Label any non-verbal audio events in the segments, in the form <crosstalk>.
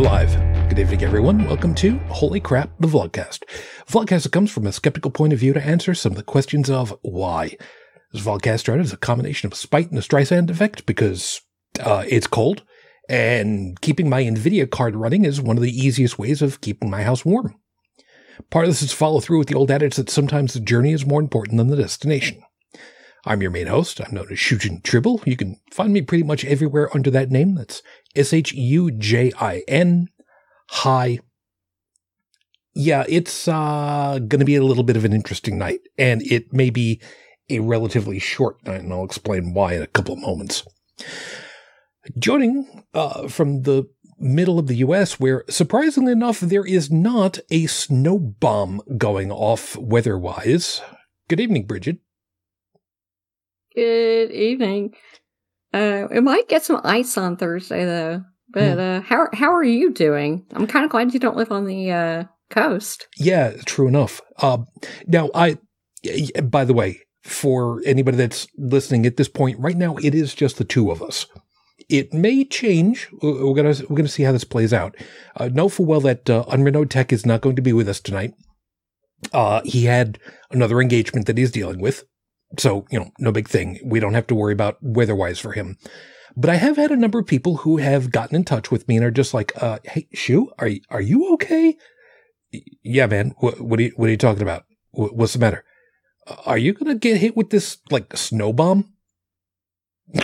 And we are live. Good evening, everyone. Welcome to Holy Crap, the Vlogcast. Vlogcast comes from a skeptical point of view to answer some of the questions of why. This Vlogcast started as a combination of spite and a Streisand effect because uh, it's cold, and keeping my NVIDIA card running is one of the easiest ways of keeping my house warm. Part of this is follow through with the old adage that sometimes the journey is more important than the destination. I'm your main host. I'm known as Shujin Tribble. You can find me pretty much everywhere under that name. That's S H U J I N. Hi. Yeah, it's uh, going to be a little bit of an interesting night, and it may be a relatively short night, and I'll explain why in a couple of moments. Joining uh, from the middle of the US, where surprisingly enough, there is not a snow bomb going off weather wise. Good evening, Bridget. Good evening. Uh, we might get some ice on Thursday though. But Hmm. uh, how how are you doing? I'm kind of glad you don't live on the uh, coast. Yeah, true enough. Uh, now, I, by the way, for anybody that's listening at this point, right now it is just the two of us. It may change. We're gonna we're gonna see how this plays out. Uh, know full well that uh, Tech is not going to be with us tonight. Uh, he had another engagement that he's dealing with, so you know, no big thing. We don't have to worry about weather-wise for him. But I have had a number of people who have gotten in touch with me and are just like, uh, "Hey, Shu, are you, are you okay?" Yeah, man. What, what are you What are you talking about? Wh- What's the matter? "Uh, Are you gonna get hit with this like snow bomb? <laughs>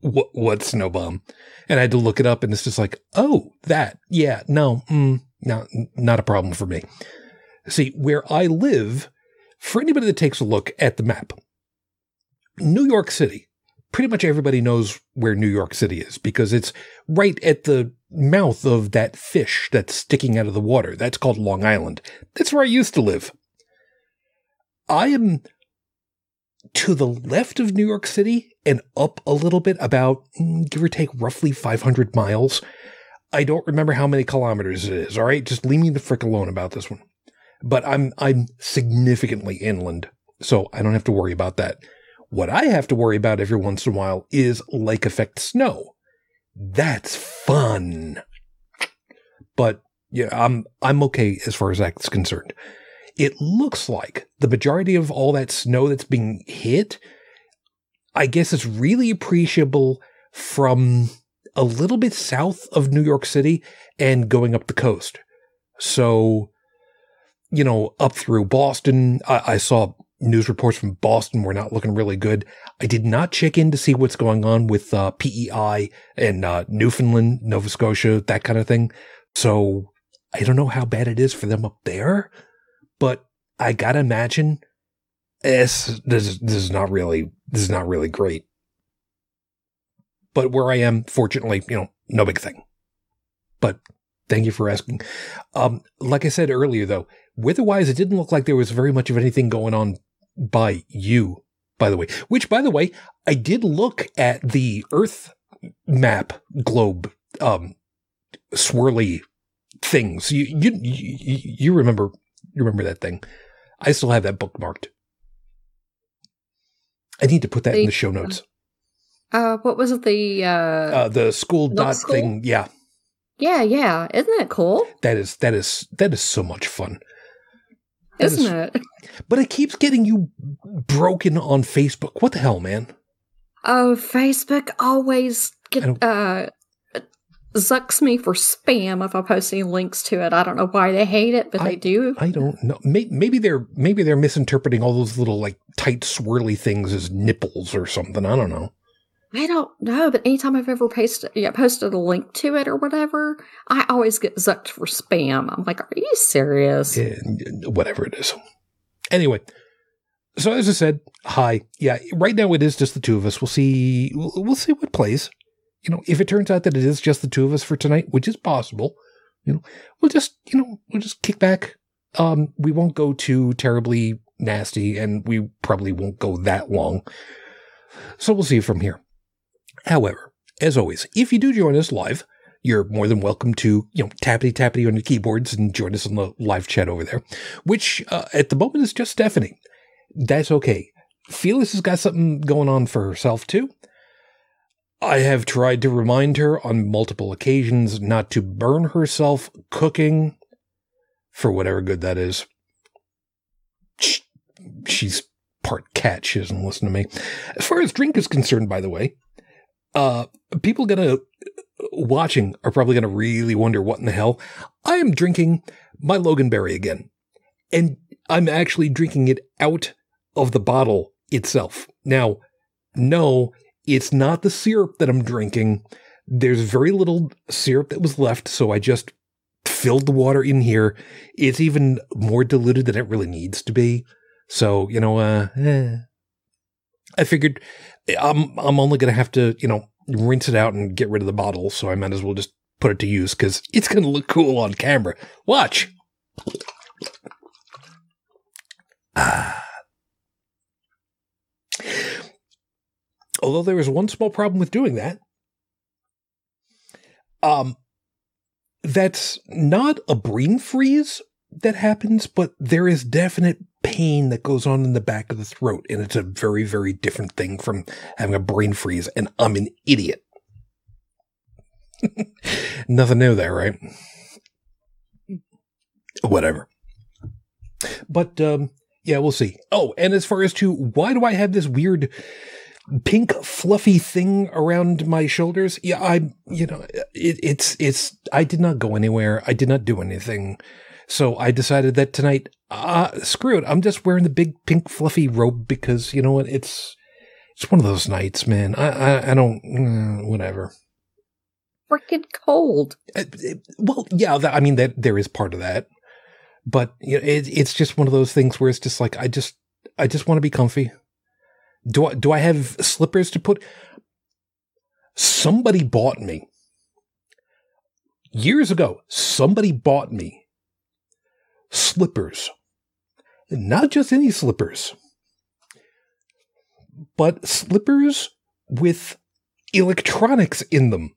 what What snow bomb? And I had to look it up, and it's just like, oh, that. Yeah, no, mm, no, not a problem for me. See, where I live, for anybody that takes a look at the map, New York City. Pretty much everybody knows where New York City is because it's right at the mouth of that fish that's sticking out of the water. That's called Long Island. That's where I used to live. I am to the left of New York City and up a little bit, about mm, give or take roughly 500 miles. I don't remember how many kilometers it is. All right, just leave me the frick alone about this one. But I'm I'm significantly inland, so I don't have to worry about that. What I have to worry about every once in a while is lake effect snow. That's fun. But yeah, I'm I'm okay as far as that's concerned. It looks like the majority of all that snow that's being hit, I guess it's really appreciable from a little bit south of New York City and going up the coast. So, you know, up through Boston, I, I saw news reports from Boston were not looking really good. I did not check in to see what's going on with uh, PEI and uh, Newfoundland, Nova Scotia, that kind of thing. So I don't know how bad it is for them up there, but I gotta imagine this this is, this is not really this is not really great. But where I am, fortunately, you know, no big thing. But thank you for asking. Um, like I said earlier, though, weather-wise, it didn't look like there was very much of anything going on by you, by the way. Which, by the way, I did look at the Earth map globe, um, swirly things. You, you, you, you remember, you remember that thing. I still have that bookmarked. I need to put that in the show notes. Uh, what was it? The uh, Uh, the school dot school? thing. Yeah, yeah, yeah. Isn't it cool? that is, that is, that is so much fun. That is- Isn't it? <laughs> But it keeps getting you broken on Facebook. What the hell, man? Oh, Facebook always get uh zucks me for spam if I post any links to it. I don't know why they hate it, but I- they do. I don't know. Maybe they're maybe they're misinterpreting all those little like tight swirly things as nipples or something. I don't know. I don't know, but anytime I've ever posted yeah, posted a link to it or whatever, I always get zucked for spam. I'm like, are you serious? Eh, whatever it is. Anyway, so as I said, hi. Yeah, right now it is just the two of us. We'll see. We'll see what plays. You know, if it turns out that it is just the two of us for tonight, which is possible, you know, we'll just you know we'll just kick back. Um, we won't go too terribly nasty, and we probably won't go that long. So we'll see from here. However, as always, if you do join us live, you're more than welcome to, you know, tappity tappity on your keyboards and join us on the live chat over there, which uh, at the moment is just Stephanie. That's okay. Felis has got something going on for herself too. I have tried to remind her on multiple occasions not to burn herself cooking for whatever good that is. She's part cat. She doesn't listen to me. As far as drink is concerned, by the way, uh, people gonna watching are probably gonna really wonder what in the hell. I am drinking my Loganberry again, and I'm actually drinking it out of the bottle itself. Now, no, it's not the syrup that I'm drinking. There's very little syrup that was left, so I just filled the water in here. It's even more diluted than it really needs to be. So, you know, uh, eh. I figured I'm I'm only gonna have to, you know, rinse it out and get rid of the bottle, so I might as well just put it to use because it's gonna look cool on camera. Watch. Ah. Although there is one small problem with doing that. Um, that's not a brain freeze that happens, but there is definite pain that goes on in the back of the throat. And it's a very, very different thing from having a brain freeze. And I'm an idiot. <laughs> Nothing new there, right? Whatever. But, um, yeah, we'll see. Oh, and as far as to why do I have this weird pink fluffy thing around my shoulders. Yeah, I, you know, it, it's, it's, I did not go anywhere. I did not do anything. So I decided that tonight, uh, screw it. I'm just wearing the big pink fluffy robe because you know what? It's, it's one of those nights, man. I, I, I don't, uh, whatever. Freaking cold. Uh, it, well, yeah, that, I mean, that there is part of that, but you know, it, it's just one of those things where it's just like, I just, I just want to be comfy. Do I, do I have slippers to put? Somebody bought me years ago. Somebody bought me slippers, not just any slippers, but slippers with electronics in them.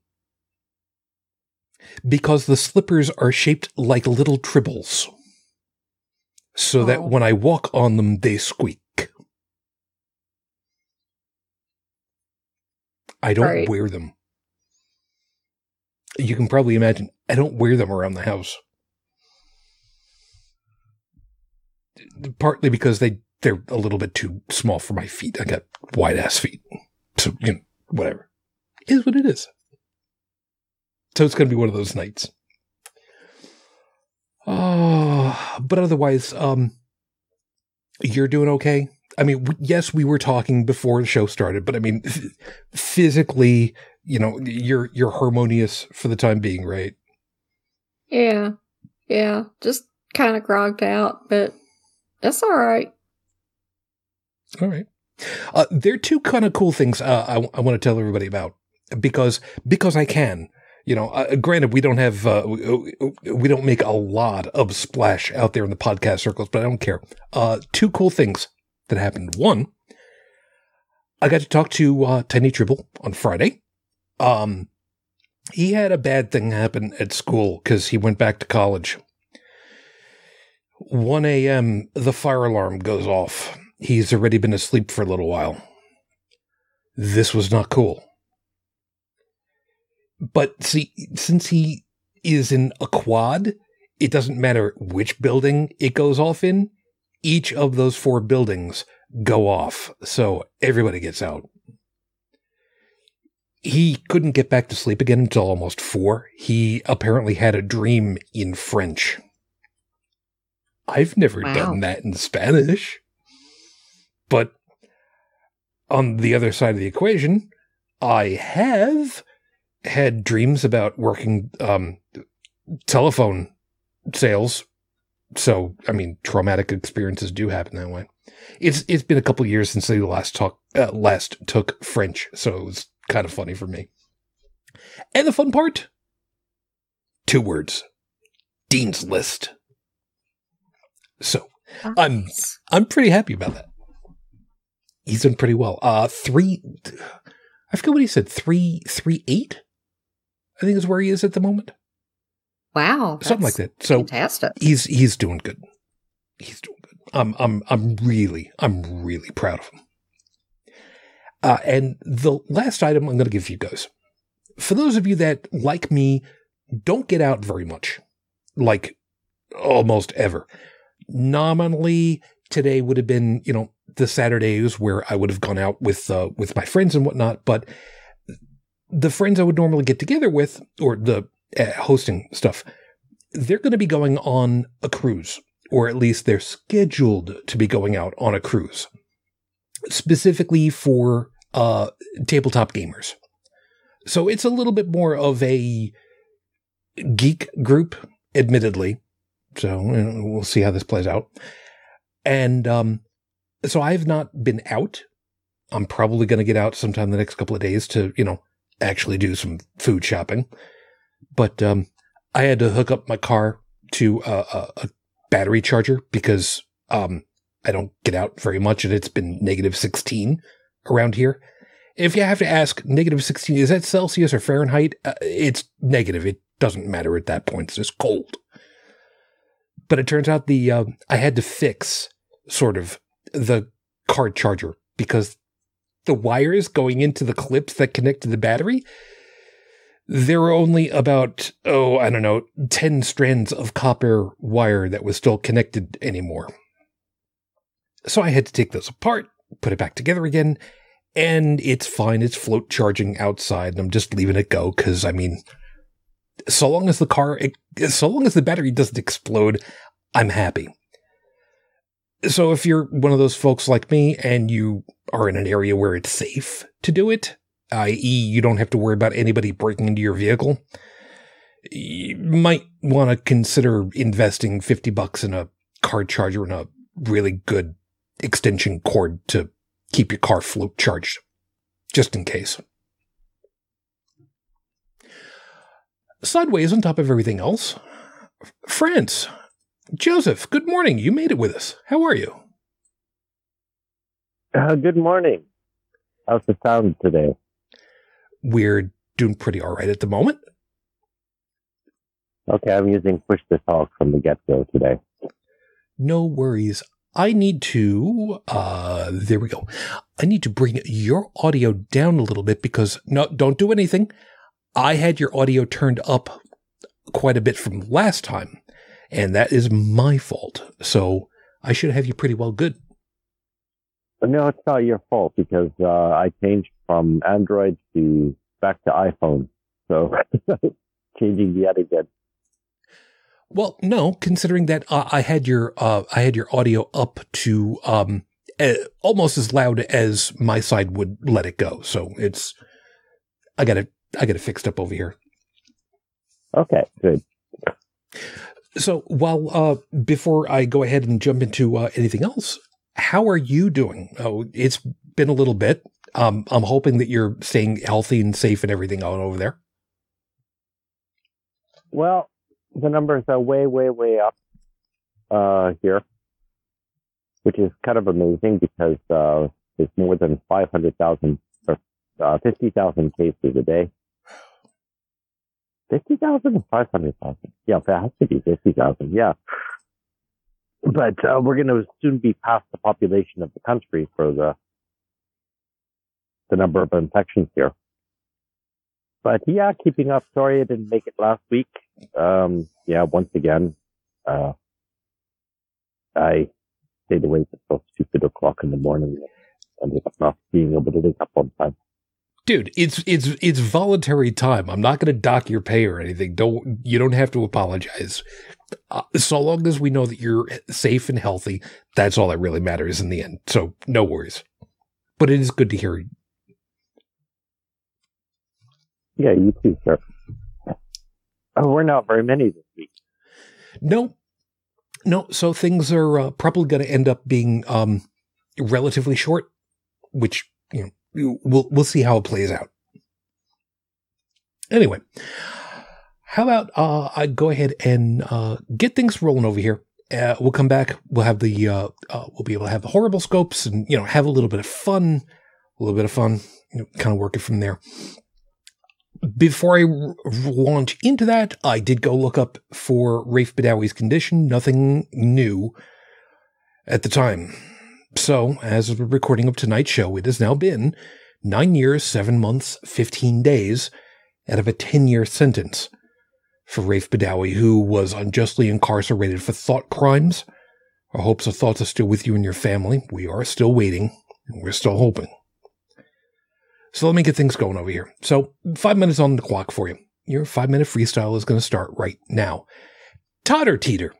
Because the slippers are shaped like little tribbles. So oh. that when I walk on them, they squeak. I don't right. wear them. You can probably imagine I don't wear them around the house. Partly because they they're a little bit too small for my feet. I got wide ass feet. So, you know, whatever. It is what it is. So it's going to be one of those nights. Oh, but otherwise, um, you're doing okay. I mean, yes, we were talking before the show started, but I mean, physically, you know, you're you're harmonious for the time being, right? Yeah, yeah, just kind of grogged out, but that's all right. All right. Uh, there are two kind of cool things uh, I, want to tell everybody about because because I can. You know, uh, granted, we don't have uh, we don't make a lot of splash out there in the podcast circles, but I don't care. Uh, two cool things that happened. One, I got to talk to uh, Tiny Tribble on Friday. Um, he had a bad thing happen at school because he went back to college. 1 a.m., the fire alarm goes off. He's already been asleep for a little while. This was not cool. But see, since he is in a quad, it doesn't matter which building it goes off in each of those four buildings go off. So everybody gets out. He couldn't get back to sleep again until almost four. He apparently had a dream in French. I've never wow. done that in Spanish. But on the other side of the equation, I have had dreams about working um, telephone sales so I mean, traumatic experiences do happen that way. It's it's been a couple years since they last talk uh, last took French, so it was kind of funny for me. And the fun part, two words, Dean's List. So I'm I'm pretty happy about that. He's done pretty well. Uh, three, I forget what he said. Three three eight, I think is where he is at the moment. Wow, something like that. So fantastic. He's he's doing good. He's doing good. I'm I'm I'm really I'm really proud of him. Uh, and the last item I'm going to give you guys for those of you that, like me, don't get out very much, like almost ever, nominally today would have been, you know, the Saturdays where I would have gone out with, uh, with my friends and whatnot. But the friends I would normally get together with or the uh, hosting stuff, they're going to be going on a cruise, or at least they're scheduled to be going out on a cruise, specifically for uh, tabletop gamers. So it's a little bit more of a geek group, admittedly. So you know, we'll see how this plays out. And um, so I've not been out. I'm probably going to get out sometime the next couple of days to, you know, actually do some food shopping. But um, I had to hook up my car to a, a, battery charger because um, I don't get out very much and it's been negative 16 around here. If you have to ask negative 16, is that Celsius or Fahrenheit? Uh, it's negative. It doesn't matter at that point. It's just cold. But it turns out the uh, I had to fix sort of the card charger because the wires going into the clips that connect to the battery there were only about, oh, I don't know, 10 strands of copper wire that was still connected anymore. So I had to take those apart, put it back together again, and it's fine. It's float charging outside, and I'm just leaving it go because, I mean, so long as the car, so long as the battery doesn't explode, I'm happy. So if you're one of those folks like me and you are in an area where it's safe to do it, i.e., you don't have to worry about anybody breaking into your vehicle, you might want to consider investing 50 bucks in a car charger and a really good extension cord to keep your car float charged, just in case. Sideways on top of everything else, France. Joseph, good morning. You made it with us. How are you? Uh, good morning. How's the sound today? we're doing pretty all right at the moment. Okay, I'm using push to talk from the get go today. No worries. I need to, uh, there we go. I need to bring your audio down a little bit because, no, don't do anything. I had your audio turned up quite a bit from last time, and that is my fault. So I should have you pretty well good. No, it's not your fault because uh, I changed from Android to back to iPhone. So <laughs> changing the again. Well, no, considering that uh, I had your uh, I had your audio up to um, uh, almost as loud as my side would let it go. So it's I got it I got it fixed up over here. Okay, good. So while uh, before I go ahead and jump into uh, anything else, how are you doing? Oh, it's been a little bit. Um, I'm hoping that you're staying healthy and safe and everything out over there. Well, the numbers are way, way, way up uh, here, which is kind of amazing because uh, there's more than 500,000 or uh, 50,000 cases a day. 50,000 or 500,000? Yeah, that has to be 50,000. Yeah. But uh, we're going to soon be past the population of the country for the the number of infections here. But yeah, keeping up. Sorry I didn't make it last week. Um, yeah, once again, uh, I stayed awake until stupid o'clock in the morning and ended up not being able to wake up on time. Dude, it's it's it's voluntary time. I'm not going to dock your pay or anything. Don't you don't have to apologize. Uh, so long as we know that you're safe and healthy, that's all that really matters in the end. So no worries. But it is good to hear yeah, you too, sir. Oh, we're not very many this week. No, no. So things are uh, probably going to end up being um, relatively short, which you know we'll we'll see how it plays out. Anyway, how about uh, I go ahead and uh, get things rolling over here. Uh, we'll come back. We'll have the uh, uh, we'll be able to have the horrible scopes and you know have a little bit of fun, a little bit of fun, you know, kind of work it from there before I r- launch into that, I did go look up for Raif Badawi's condition. Nothing new at the time. So, as of the recording of tonight's show, it has now been nine years, seven months, 15 days out of a 10 year sentence for Raif Badawi, who was unjustly incarcerated for thought crimes. Our hopes and thoughts are still with you and your family. We are still waiting, and we're still hoping. So let me get things going over here. So, five minutes on the clock for you. Your five minute freestyle is going to start right now. Totter teeter.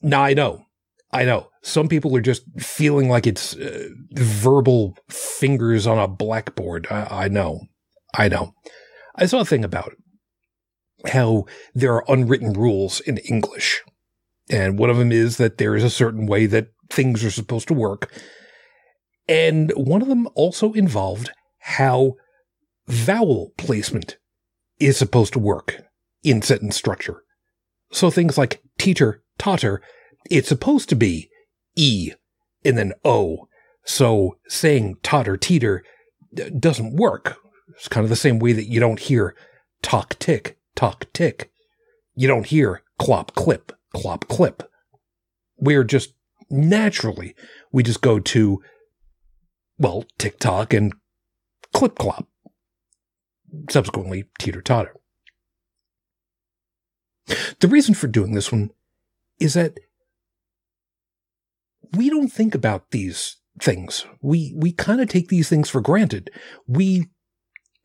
Now, I know. I know. Some people are just feeling like it's uh, verbal fingers on a blackboard. I, I know. I know. I saw a thing about how there are unwritten rules in English. And one of them is that there is a certain way that things are supposed to work. And one of them also involved how vowel placement is supposed to work in sentence structure. So things like teeter, totter, it's supposed to be E and then O. So saying totter, teeter doesn't work. It's kind of the same way that you don't hear talk tick, talk tick. You don't hear clop clip, clop clip. We're just naturally, we just go to, well, tick tock and clip clop. Subsequently, teeter totter. The reason for doing this one is that we don't think about these things. We we kind of take these things for granted. We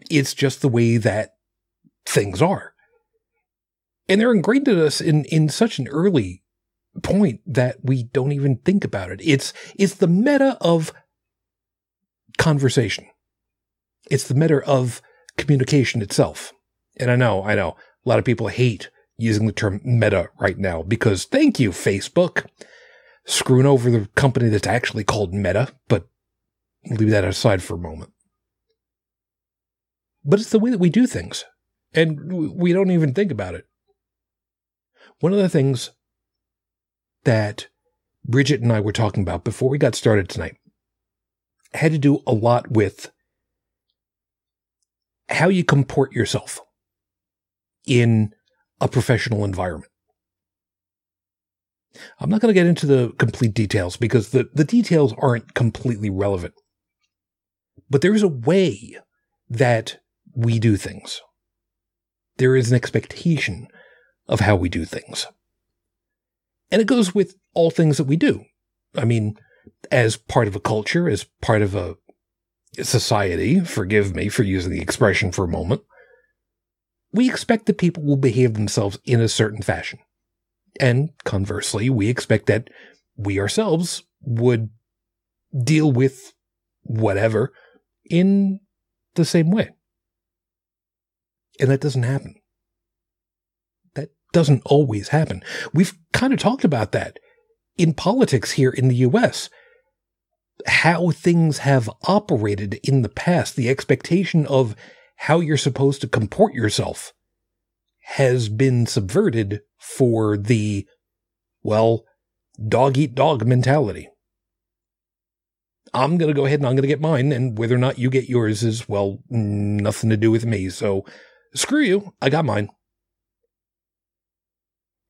it's just the way that things are. And they're ingrained in us in in such an early point that we don't even think about it. It's it's the meta of conversation. It's the meta of communication itself. And I know, I know, a lot of people hate using the term meta right now because thank you, Facebook screwing over the company that's actually called Meta, but leave that aside for a moment. But it's the way that we do things, and we don't even think about it. One of the things that Bridget and I were talking about before we got started tonight had to do a lot with how you comport yourself in a professional environment. I'm not going to get into the complete details because the, the details aren't completely relevant. But there is a way that we do things. There is an expectation of how we do things. And it goes with all things that we do. I mean, as part of a culture, as part of a society, forgive me for using the expression for a moment, we expect that people will behave themselves in a certain fashion. And conversely, we expect that we ourselves would deal with whatever in the same way. And that doesn't happen. That doesn't always happen. We've kind of talked about that in politics here in the US. How things have operated in the past, the expectation of how you're supposed to comport yourself has been subverted for the, well, dog eat dog mentality. I'm going to go ahead and I'm going to get mine, and whether or not you get yours is, well, nothing to do with me. So screw you. I got mine.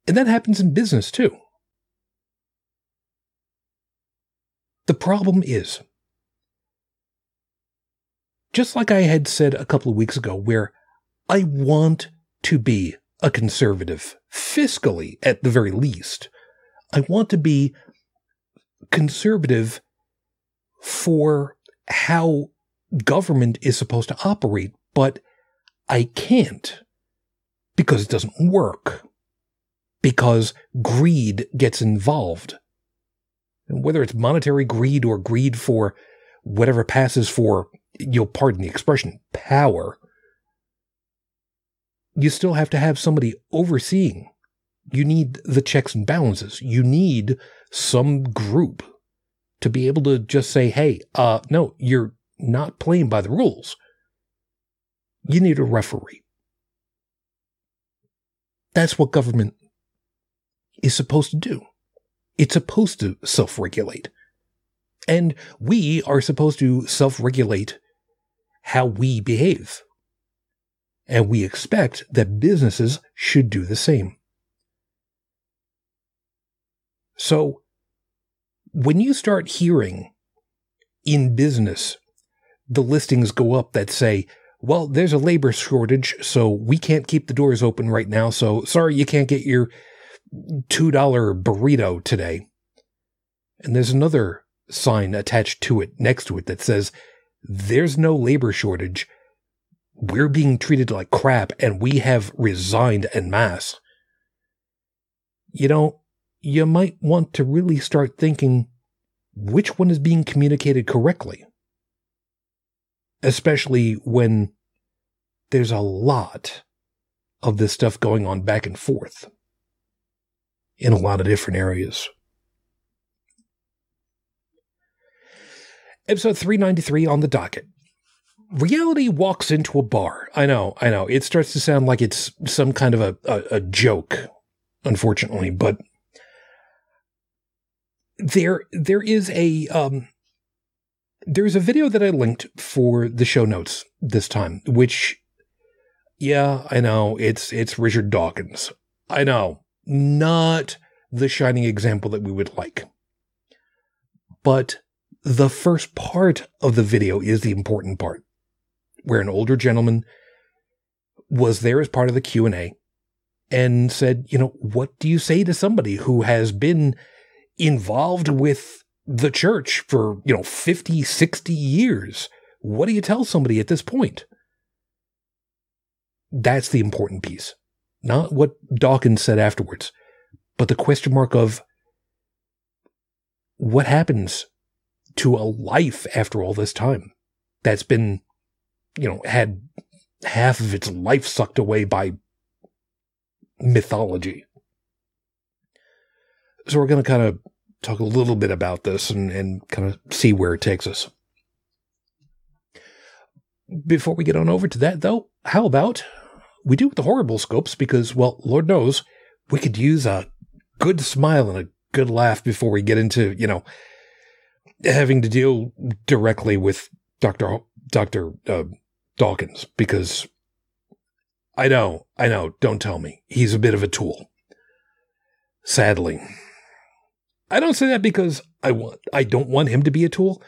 And that happens in business too. The problem is, just like I had said a couple of weeks ago, where I want to be a conservative, fiscally at the very least. I want to be conservative for how government is supposed to operate, but I can't because it doesn't work. Because greed gets involved. And whether it's monetary greed or greed for whatever passes for, you'll pardon the expression, power, you still have to have somebody overseeing. You need the checks and balances. You need some group to be able to just say, hey, uh, no, you're not playing by the rules. You need a referee. That's what government is supposed to do. It's supposed to self regulate. And we are supposed to self regulate how we behave and we expect that businesses should do the same. So, when you start hearing in business the listings go up that say, well, there's a labor shortage, so we can't keep the doors open right now. So sorry, you can't get your $2 burrito today. And there's another sign attached to it, next to it, that says, there's no labor shortage. We're being treated like crap and we have resigned en masse. You know, you might want to really start thinking which one is being communicated correctly. Especially when there's a lot of this stuff going on back and forth in a lot of different areas. Episode 393 on the docket. Reality walks into a bar. I know, I know. It starts to sound like it's some kind of a, a, a joke, unfortunately, but there there is a um there's a video that I linked for the show notes this time, which yeah, I know, it's it's Richard Dawkins. I know. Not the shining example that we would like. But the first part of the video is the important part, where an older gentleman was there as part of the Q&A and said, you know, what do you say to somebody who has been involved with the church for, you know, 50, 60 years? What do you tell somebody at this point? That's the important piece. Not what Dawkins said afterwards, but the question mark of what happens to a life after all this time that's been, you know, had half of its life sucked away by mythology. So we're going to kind of talk a little bit about this and, and kind of see where it takes us. Before we get on over to that, though, how about we do with the horrible scopes? Because, well, Lord knows, we could use a good smile and a good laugh before we get into, you know, having to deal directly with Dr. Dr. Uh, Dawkins because I know, I know, don't tell me. He's a bit of a tool. Sadly. I don't say that because I want I don't want him to be a tool.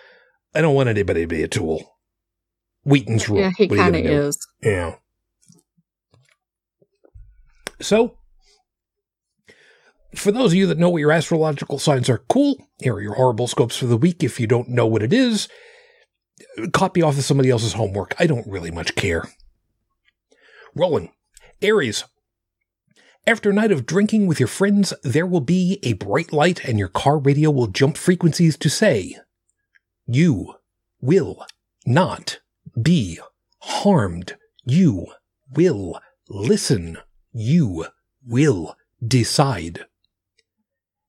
I don't want anybody to be a tool. Wheaton's rule. Yeah, he kind of is. Yeah. So, for those of you that know what your astrological signs are, cool. Here are your horrible scopes for the week. If you don't know what it is, copy off of somebody else's homework. I don't really much care. Rolling. Aries. After a night of drinking with your friends, there will be a bright light and your car radio will jump frequencies to say, You will not be harmed. You will listen. You will decide.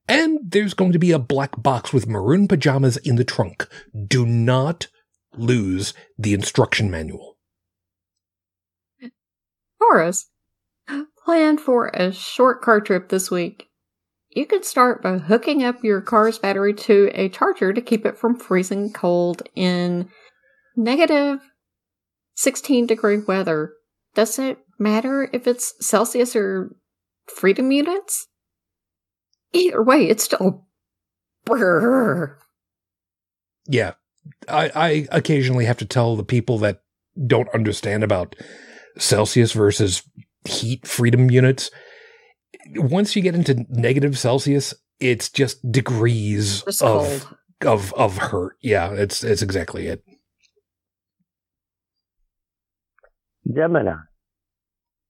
And there's going to be a black box with maroon pajamas in the trunk. Do not lose the instruction manual. Taurus, plan for a short car trip this week. You could start by hooking up your car's battery to a charger to keep it from freezing cold in negative 16 degree weather. Does it matter if it's Celsius or freedom units? Either way, it's still brrr. Yeah. I, I occasionally have to tell the people that don't understand about Celsius versus heat freedom units. Once you get into negative Celsius, it's just degrees Just of cold. of of hurt. Yeah, it's it's exactly it. Gemini.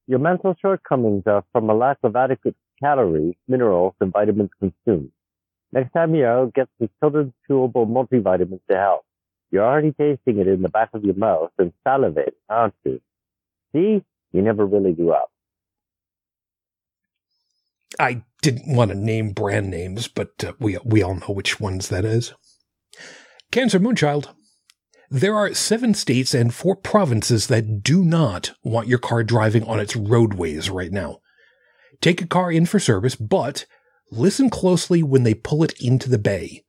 Your mental shortcomings are from a lack of adequate calories, minerals, and vitamins consumed. Next time you're out, get some children's chewable multivitamins to help. You're already tasting it in the back of your mouth and salivate, aren't you? See? You never really grew up. I didn't want to name brand names, but uh, we we all know which ones that is. Cancer Moonchild. There are seven states and four provinces that do not want your car driving on its roadways right now. Take a car in for service, but listen closely when they pull it into the bay.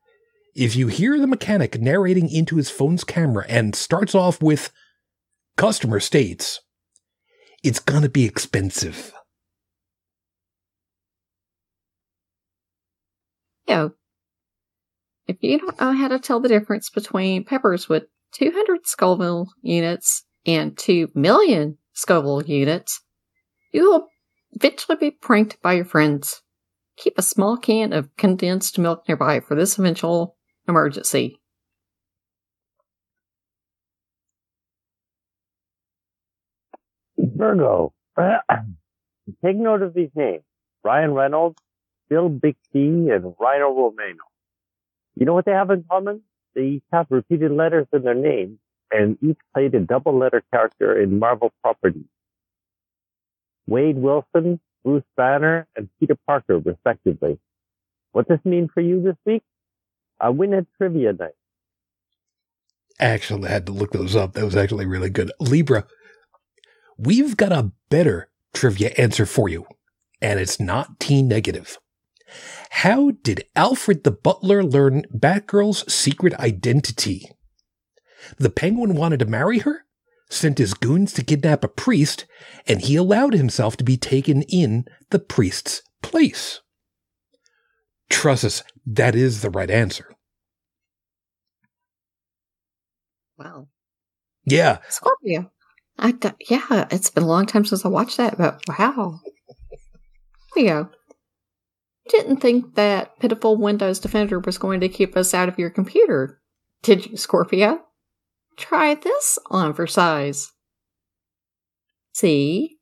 If you hear the mechanic narrating into his phone's camera and starts off with customer states, it's gonna be expensive. Yeah. If you don't know how to tell the difference between peppers with 200 Scoville units and 2 million Scoville units, you will eventually be pranked by your friends. Keep a small can of condensed milk nearby for this eventual emergency. Virgo. <clears throat> Take note of these names. Ryan Reynolds, Bill Bixby, and Rino Romano. You know what they have in common? They each have repeated letters in their names and each played a double letter character in Marvel properties. Wade Wilson, Bruce Banner, and Peter Parker, respectively. What does this mean for you this week? A win at trivia night. Actually, I had to look those up. That was actually really good. Libra, we've got a better trivia answer for you, and it's not T negative. How did Alfred the Butler learn Batgirl's secret identity? The penguin wanted to marry her, sent his goons to kidnap a priest, and he allowed himself to be taken in the priest's place. Trust us, that is the right answer. Wow. Yeah. Scorpio. I th- yeah, it's been a long time since I watched that, but wow. Leo. Didn't think that pitiful Windows Defender was going to keep us out of your computer. Did you, Scorpio? Try this on for size. See?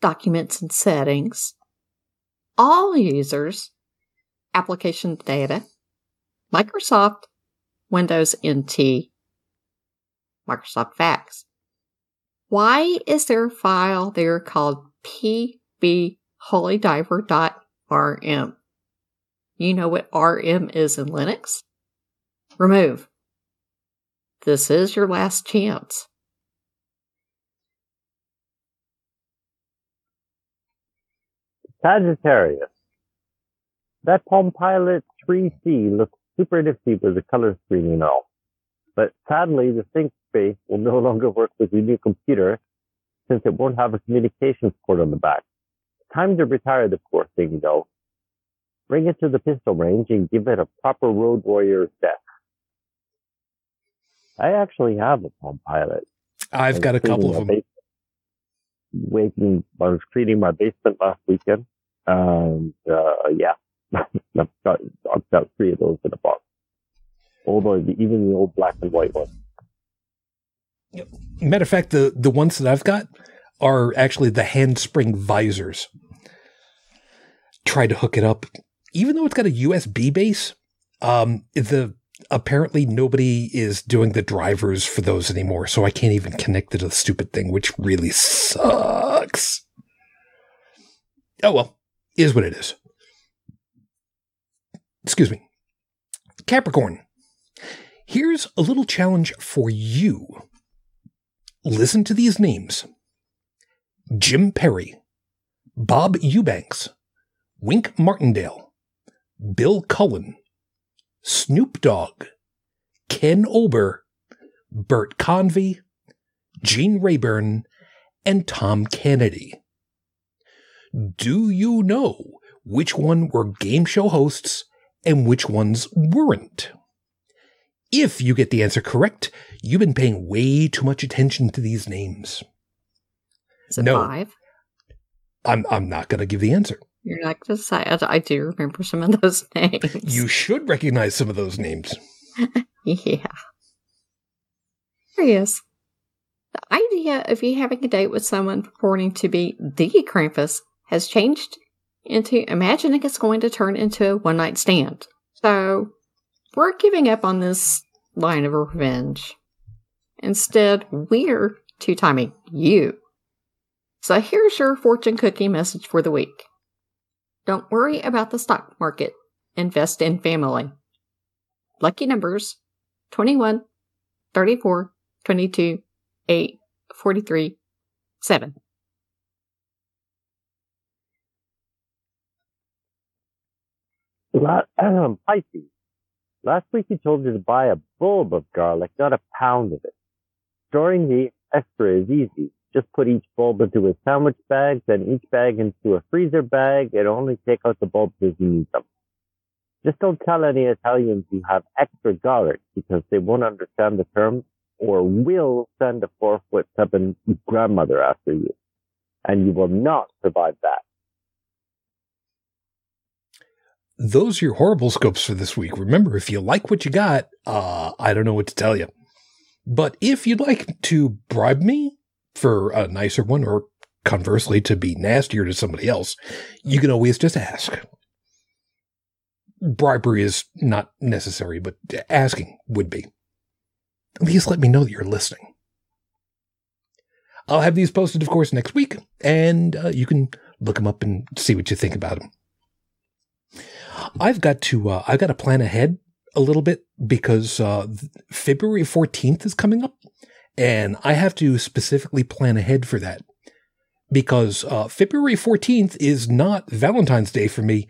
Documents and settings. All users. Application data. Microsoft. Windows NT. Microsoft Fax. Why is there a file there called pbholydiver.rm? You know what RM is in Linux? Remove. This is your last chance. Sagittarius. That Palm Pilot 3C looks super nifty with the color screen and all. But sadly, the ThinkSpace will no <laughs> longer work with your new computer since it won't have a communications port on the back. Time to retire the poor thing though. Bring it to the pistol range and give it a proper road warrior's death. I actually have a Palm Pilot. I've got a couple of them. Basement. Waking, I was cleaning my basement last weekend, and uh, yeah, <laughs> I've got I've got three of those in a box. Although even the old black and white one. Matter of fact, the the ones that I've got are actually the handspring visors. Tried to hook it up, even though it's got a USB base. Um, the apparently nobody is doing the drivers for those anymore, so I can't even connect it to the stupid thing, which really sucks. Oh well, is what it is. Excuse me. Capricorn. Here's a little challenge for you. Listen to these names. Jim Perry, Bob Eubanks, Wink Martindale, Bill Cullen, Snoop Dogg, Ken Ober, Bert Convy, Gene Rayburn, and Tom Kennedy. Do you know which one were game show hosts and which ones weren't? If you get the answer correct, you've been paying way too much attention to these names. Is it No. five? I'm I'm not going to give the answer. You're not to say. I, I do remember some of those <laughs> names. You should recognize some of those names. <laughs> Yeah. There he is. The idea of you having a date with someone purporting to be the Krampus has changed into imagining it's going to turn into a one night stand. So, we're giving up on this line of revenge. Instead, we're two timing you. So, here's your fortune cookie message for the week. Don't worry about the stock market. Invest in family. Lucky numbers 21, 34, 22, 8, 43, 7. La- um, Pisces. Last week you told me to buy a bulb of garlic, not a pound of it. Storing the extra is easy. Just put each bulb into a sandwich bag, then each bag into a freezer bag, and only take out the bulbs as you need them. Just don't tell any Italians you have extra garlic because they won't understand the term or will send a four foot seven grandmother after you. And you will not survive that. Those are your horrible scopes for this week. Remember, if you like what you got, uh, I don't know what to tell you. But if you'd like to bribe me for a nicer one or conversely to be nastier to somebody else, you can always just ask. Bribery is not necessary, but asking would be. At least let me know that you're listening. I'll have these posted, of course, next week, and uh, you can look them up and see what you think about them. I've got to uh, I've got to plan ahead a little bit because uh, February 14th is coming up, and I have to specifically plan ahead for that because uh, February 14th is not Valentine's Day for me;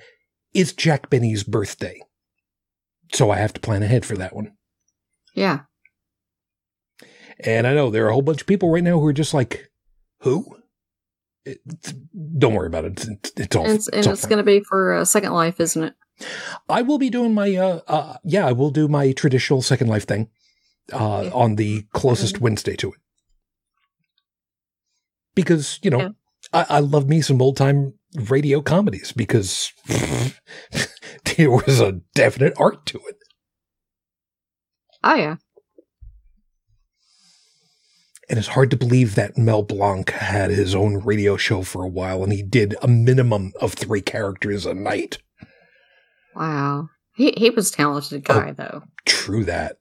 it's Jack Benny's birthday, so I have to plan ahead for that one. Yeah. And I know there are a whole bunch of people right now who are just like, "Who?" It, don't worry about it. It's, it's all. And it's, it's, it's going to be for uh, Second Life, isn't it? I will be doing my uh, uh yeah, I will do my traditional Second Life thing uh on the closest Mhm. Wednesday to it. Because, you know, Yeah. I, I love me some old time radio comedies because <laughs> there was a definite art to it. Oh, yeah. And it's hard to believe that Mel Blanc had his own radio show for a while and he did a minimum of three characters a night. Wow. He, he was a talented Oh. guy, though. True that.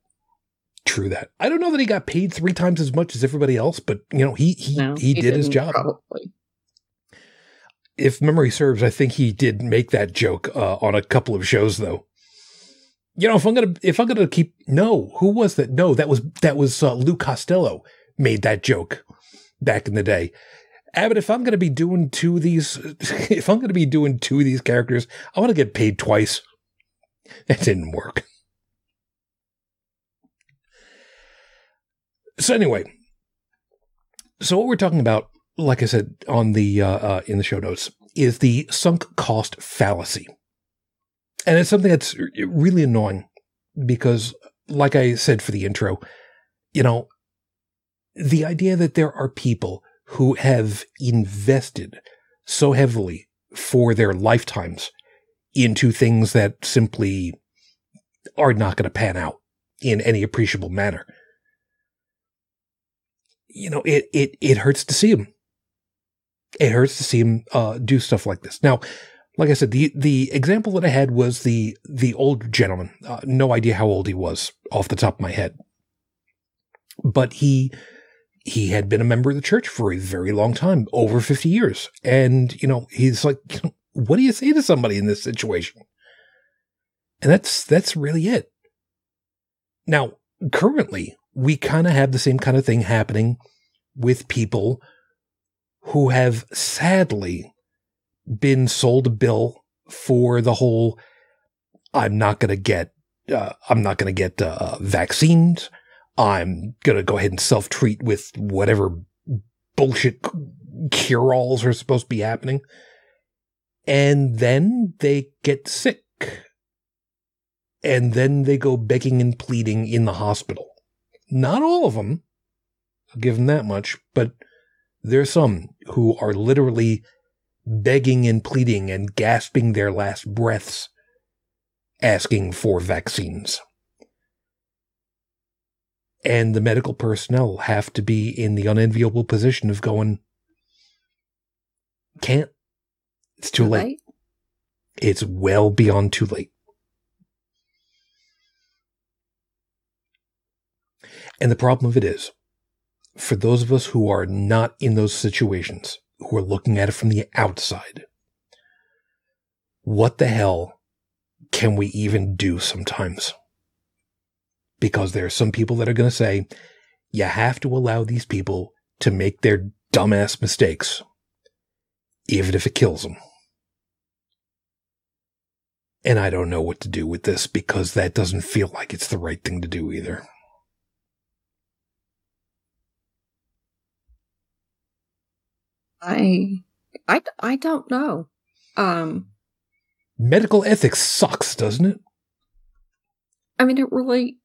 True that. I don't know that he got paid three times as much as everybody else, but you know, he he, No, he, did his job. Probably. If memory serves, I think he did make that joke uh, on a couple of shows though. You know, if I'm gonna if I'm gonna keep no, who was that? No, that was that was uh, Lou Costello made that joke back in the day. Abbott, if I'm gonna be doing two of these, <laughs> if I'm gonna be doing two of these characters, I want to get paid twice. That didn't work. So anyway, so what we're talking about, like I said on the uh, uh, in the show notes, is the sunk cost fallacy, and it's something that's really annoying because, like I said for the intro, you know, the idea that there are people who have invested so heavily for their lifetimes into things that simply are not going to pan out in any appreciable manner you know, it it it hurts to see him. It hurts to see him uh, do stuff like this. Now, like I said, the the example that I had was the the old gentleman. Uh, no idea how old he was off the top of my head, but he he had been a member of the church for a very long time, over fifty years, and you know, he's like, <laughs> what do you say to somebody in this situation? And that's that's really it. Now, currently, we kind of have the same kind of thing happening with people who have sadly been sold a bill for the whole I'm not going to get uh, I'm not going to get uh, vaccines. I'm going to go ahead and self treat with whatever bullshit cure alls are supposed to be happening. And then they get sick. And then they go begging and pleading in the hospital. Not all of them, I'll give them that much, but there's some who are literally begging and pleading and gasping their last breaths asking for vaccines. And the medical personnel have to be in the unenviable position of going, can't. It's too late. Right? It's well beyond too late. And the problem of it is, for those of us who are not in those situations, who are looking at it from the outside, what the hell can we even do sometimes? Because there are some people that are going to say, you have to allow these people to make their dumbass mistakes, even if it kills them. And I don't know what to do with this because that doesn't feel like it's the right thing to do either. I, I, I don't know. Um, Medical ethics sucks, doesn't it? I mean, it really,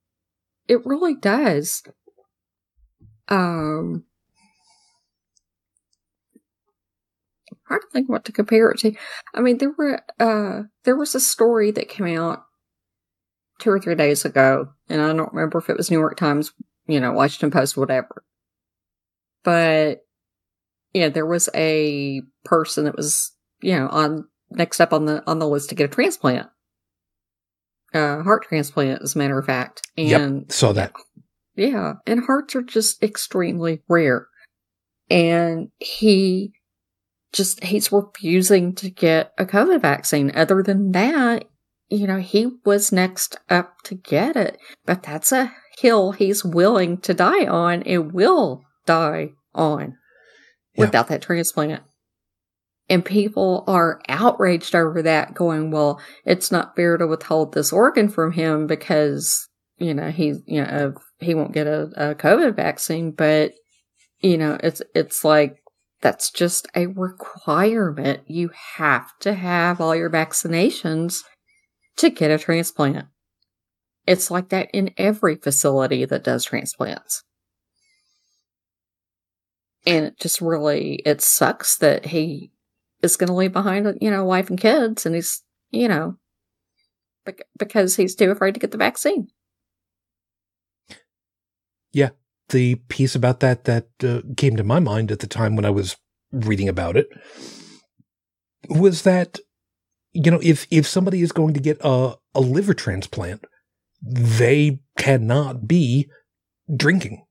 it really does. Um, hard to think what to compare it to. I mean, there were, uh, there was a story that came out two or three days ago, and I don't remember if it was New York Times, you know, Washington Post, whatever. But yeah, there was a person that was, you know, on next up on the on the list to get a transplant, uh, heart transplant, as a matter of fact. And yep, saw that. Yeah, and hearts are just extremely rare, and he just he's refusing to get a COVID vaccine. Other than that, you know, he was next up to get it, but that's a hill he's willing to die on and will die on yeah. without that transplant. And people are outraged over that, going, well, it's not fair to withhold this organ from him because, you know, he, you know, he won't get a, a COVID vaccine. But, you know, it's, it's like, that's just a requirement. You have to have all your vaccinations to get a transplant. It's like that in every facility that does transplants. And it just really, it sucks that he is going to leave behind, you know, wife and kids, and he's, you know, because he's too afraid to get the vaccine. Yeah, the piece about that that uh, came to my mind at the time when I was reading about it was that you know if if somebody is going to get a a liver transplant, they cannot be drinking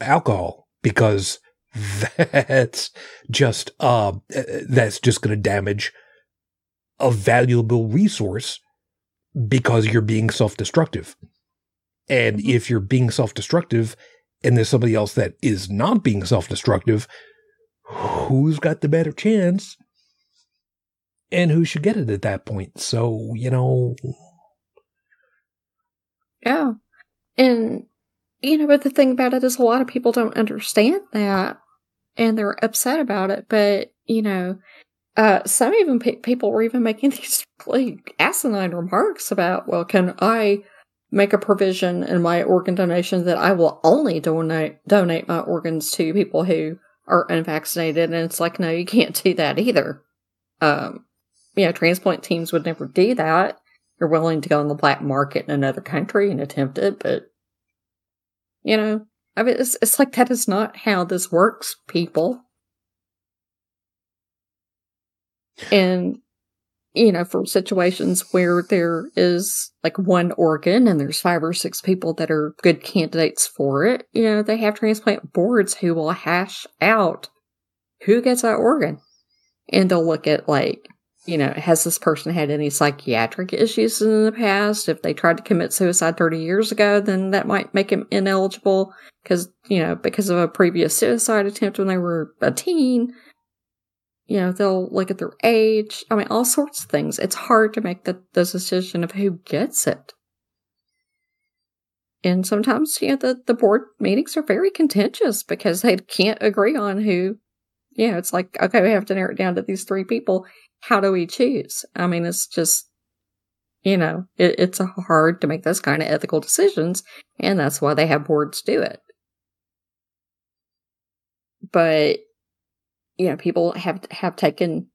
alcohol because that's just uh that's just going to damage a valuable resource because you're being self-destructive. And mm-hmm. if you're being self-destructive and there's somebody else that is not being self-destructive, who's got the better chance and who should get it at that point? So, you know, yeah. And you know, but the thing about it is a lot of people don't understand that and they're upset about it. But, you know, uh, some even pe- people were even making <laughs> these really asinine remarks about, well, can I make a provision in my organ donation that I will only donate donate my organs to people who are unvaccinated? And it's like, no, you can't do that either. Um, you know, transplant teams would never do that. You're willing to go on the black market in another country and attempt it, but you know, I mean, it's, it's like that is not how this works, people. And, you know, for situations where there is like one organ and there's five or six people that are good candidates for it, you know, they have transplant boards who will hash out who gets that organ. And they'll look at like you know, has this person had any psychiatric issues in the past? If they tried to commit suicide 30 years ago, then that might make him ineligible because, you know, because of a previous suicide attempt when they were a teen. You know, they'll look at their age. I mean, all sorts of things. It's hard to make the, the decision of who gets it. And sometimes, you know, the, the board meetings are very contentious because they can't agree on who, you know, it's like, okay, we have to narrow it down to these three people how do we choose? I mean, it's just, you know, it, it's hard to make those kind of ethical decisions, and that's why they have boards do it. But, you know, people have have taken,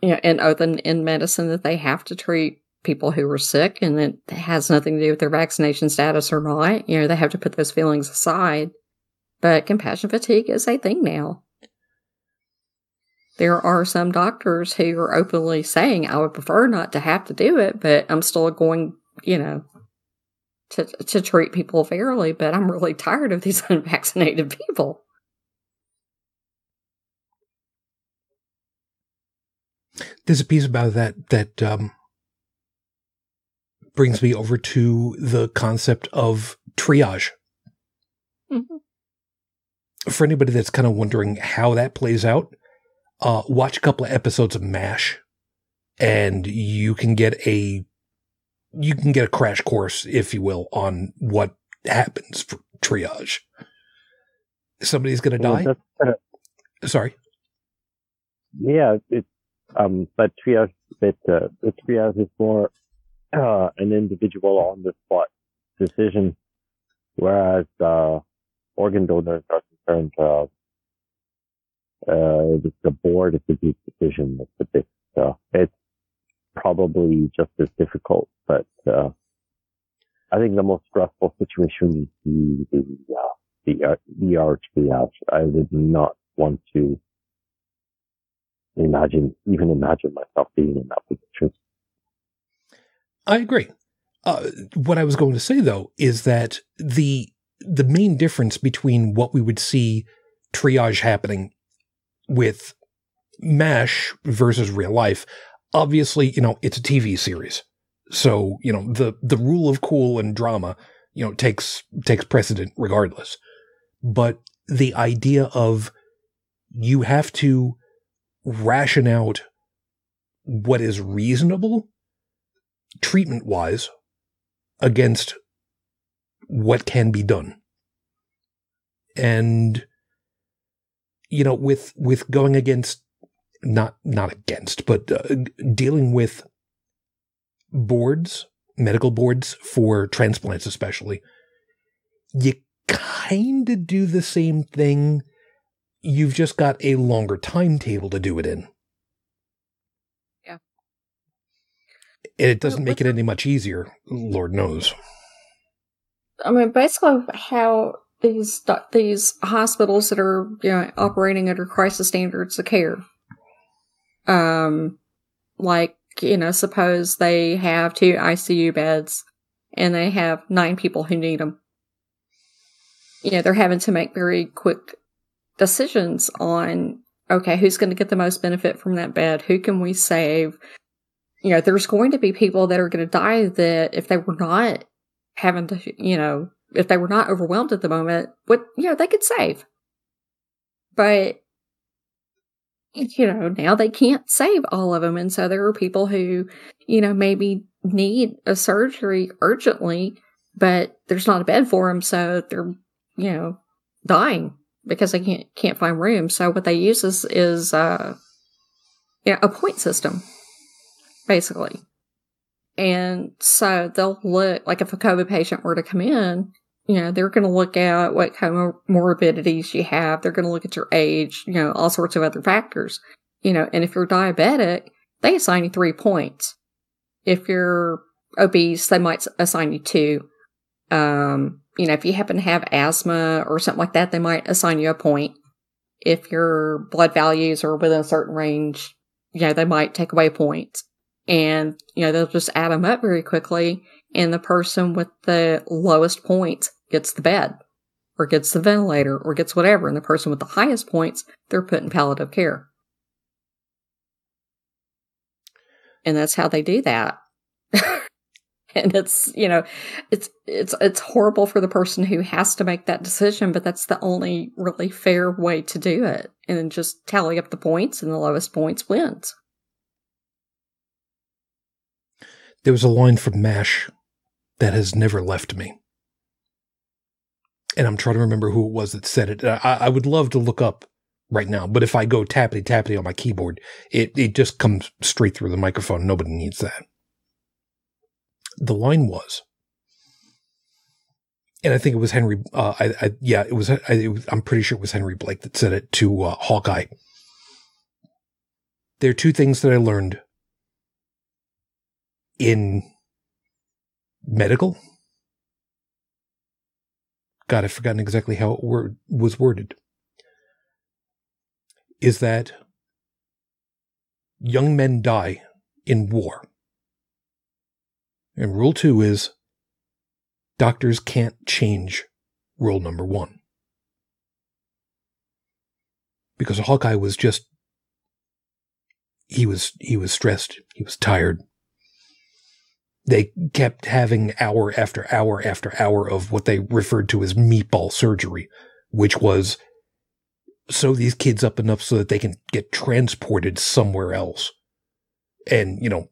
you know, an oath in, in medicine that they have to treat people who are sick, and it has nothing to do with their vaccination status or not. You know, they have to put those feelings aside. But compassion fatigue is a thing now there are some doctors who are openly saying, I would prefer not to have to do it, but I'm still going, you know, to, to treat people fairly, but I'm really tired of these <laughs> unvaccinated people. There's a piece about that that um, brings me over to the concept of triage. Mm-hmm. For anybody that's kind of wondering how that plays out, uh, watch a couple of episodes of MASH, and you can get a you can get a crash course, if you will, on what happens for triage. Somebody's going to die. uh, Sorry. Yeah, it's um, but triage, but uh, the triage is more uh, an individual on the spot decision, whereas uh, organ donors are concerned uh, it's the board of the deep decision that's a bit, uh, it's probably just as difficult, but, uh, I think the most stressful situation is the, the, uh, the, uh, triage. I would not want to imagine, even imagine myself being in that position. I agree. Uh, what I was going to say though is that the the main difference between what we would see triage happening with MASH versus real life, obviously, you know, it's a TV series. So, you know, the, the rule of cool and drama, you know, takes, takes precedent regardless. But the idea of you have to ration out what is reasonable treatment wise against what can be done. And you know, with with going against not not against, but uh, dealing with boards, medical boards for transplants, especially, you kind of do the same thing. You've just got a longer timetable to do it in. Yeah. And it doesn't make it any much easier, Lord knows. I mean, basically, how these these hospitals that are you know operating under crisis standards of care. Um, like you know, suppose they have two ICU beds and they have nine people who need them. You know, they're having to make very quick decisions on okay, who's going to get the most benefit from that bed? Who can we save? You know, there's going to be people that are going to die that if they were not having to, you know, if they were not overwhelmed at the moment, what you know, they could save. But you know, now they can't save all of them. And so there are people who, you know, maybe need a surgery urgently, but there's not a bed for them. So they're, you know, dying because they can't, can't find room. So what they use is, is, uh, a point system, basically. And so they'll look, like if a COVID patient were to come in, you know, they're going to look at what comorbidities you have. They're going to look at your age, you know, all sorts of other factors. You know, and if you're diabetic, they assign you three points. If you're obese, they might assign you two. Um, you know, if you happen to have asthma or something like that, they might assign you a point. If your blood values are within a certain range, you know, they might take away points. And, you know, they'll just add them up very quickly and the person with the lowest points gets the bed or gets the ventilator or gets whatever. And the person with the highest points, they're put in palliative care. And that's how they do that. <laughs> and it's, you know, it's, it's, it's horrible for the person who has to make that decision, but that's the only really fair way to do it. And then just tally up the points and the lowest points wins. There was a line from MASH that has never left me. And I'm trying to remember who it was that said it. I, I would love to look up right now, but if I go tappity tappity on my keyboard, it, it just comes straight through the microphone. Nobody needs that. The line was, and I think it was Henry. Uh, I, I, yeah, it was, I, I'm pretty sure it was Henry Blake that said it to uh, Hawkeye. There are two things that I learned in medical. God, I've forgotten exactly how it word, was worded. Is that young men die in war. And rule two is doctors can't change rule number one. Because Hawkeye was just, he was, he was stressed. He was tired they kept having hour after hour after hour of what they referred to as meatball surgery, which was sew these kids up enough so that they can get transported somewhere else. And, you know,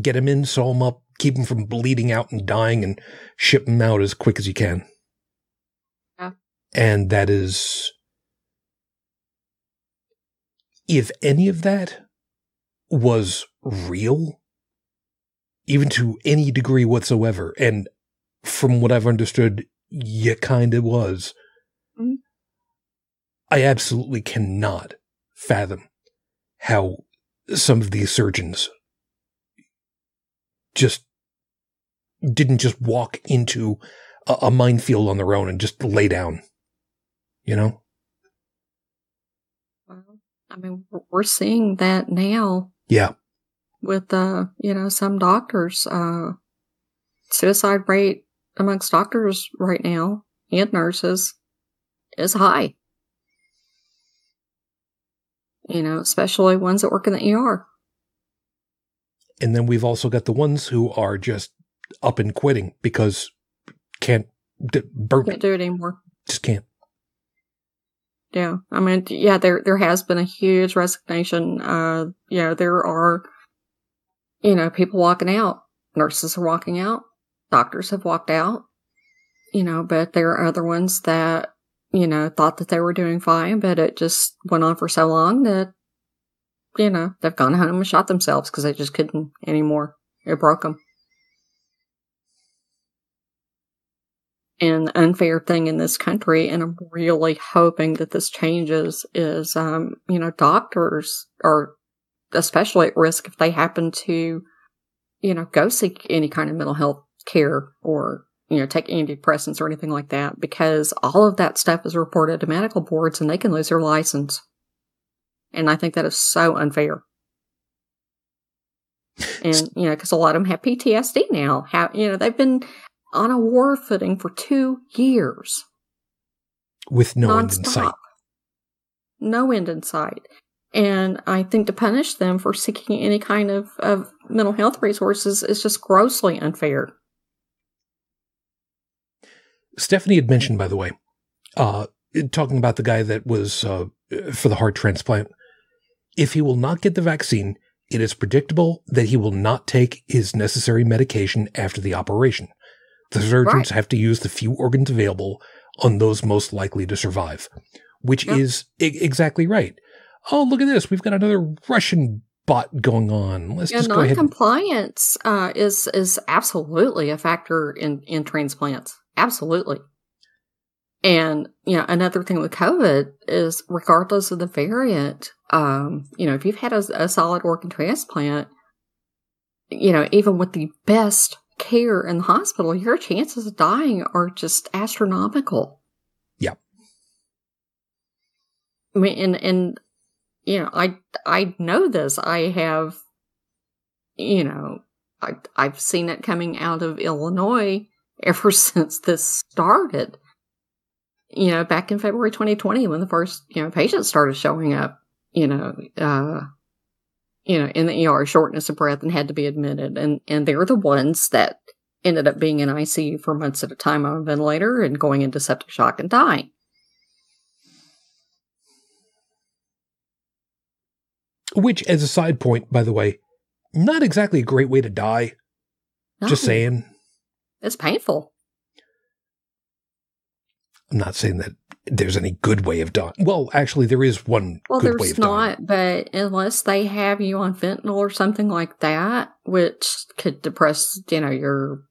get them in, sew them up, keep them from bleeding out and dying, and ship them out as quick as you can. Yeah. And that is, if any of that was real, even to any degree whatsoever. And from what I've understood, you kind of was. Mhm. I absolutely cannot fathom how some of these surgeons just didn't just walk into a, a minefield on their own and just lay down. You know? Well, I mean, we're seeing that now Yeah. With uh, you know, some doctors. Uh, suicide rate amongst doctors right now and nurses is high. You know, especially ones that work in the ER. And then we've also got the ones who are just up and quitting because can't d- burn Can't do it anymore. just can't. Yeah, I mean, yeah, there there has been a huge resignation. Uh, know, there are, you know, people walking out. Nurses are walking out. Doctors have walked out. You know, but there are other ones that you know thought that they were doing fine, but it just went on for so long that you know they've gone home and shot themselves because they just couldn't anymore. It broke them. And the unfair thing in this country, and I'm really hoping that this changes, is, um, you know, doctors are especially at risk if they happen to, you know, go seek any kind of mental health care or, you know, take antidepressants or anything like that, because all of that stuff is reported to medical boards and they can lose their license. And I think that is so unfair. And, you know, because a lot of them have PTSD now. Have, you know, they've been on a war footing for two years. With no end in sight. No end in sight. And I think to punish them for seeking any kind of, of mental health resources is just grossly unfair. Stephanie had mentioned, by the way, uh, talking about the guy that was uh, for the heart transplant. If he will not get the vaccine, it is predictable that he will not take his necessary medication after the operation. The surgeons Right. have to use the few organs available on those most likely to survive, which Yep. is e- exactly right. Oh, look at this. We've got another Russian bot going on. Let's Yeah, just go ahead. Non-compliance uh, is is absolutely a factor in in transplants. Absolutely. And you know, another thing with COVID is, regardless of the variant, um, you know, if you've had a, a solid organ transplant, you know, even with the best care in the hospital, your chances of dying are just astronomical. Yep. I mean, and and you know, I I know this. I have, you know, I I've seen it coming out of Illinois <laughs> ever since this started. You know, back in February 2020, when the first you know patients started showing up, you know, uh, you know, in the ER, shortness of breath, and had to be admitted, and and they're the ones that ended up being in ICU for months at a time on a ventilator and going into septic shock and dying. Which, as a side point, by the way, not exactly a great way to die. Just saying. it's painful. I'm not saying that there's any good way of dying. Well, actually, there is one Well, good way there's of dying. not, but unless they have you on fentanyl or something like that, which could depress, you know, your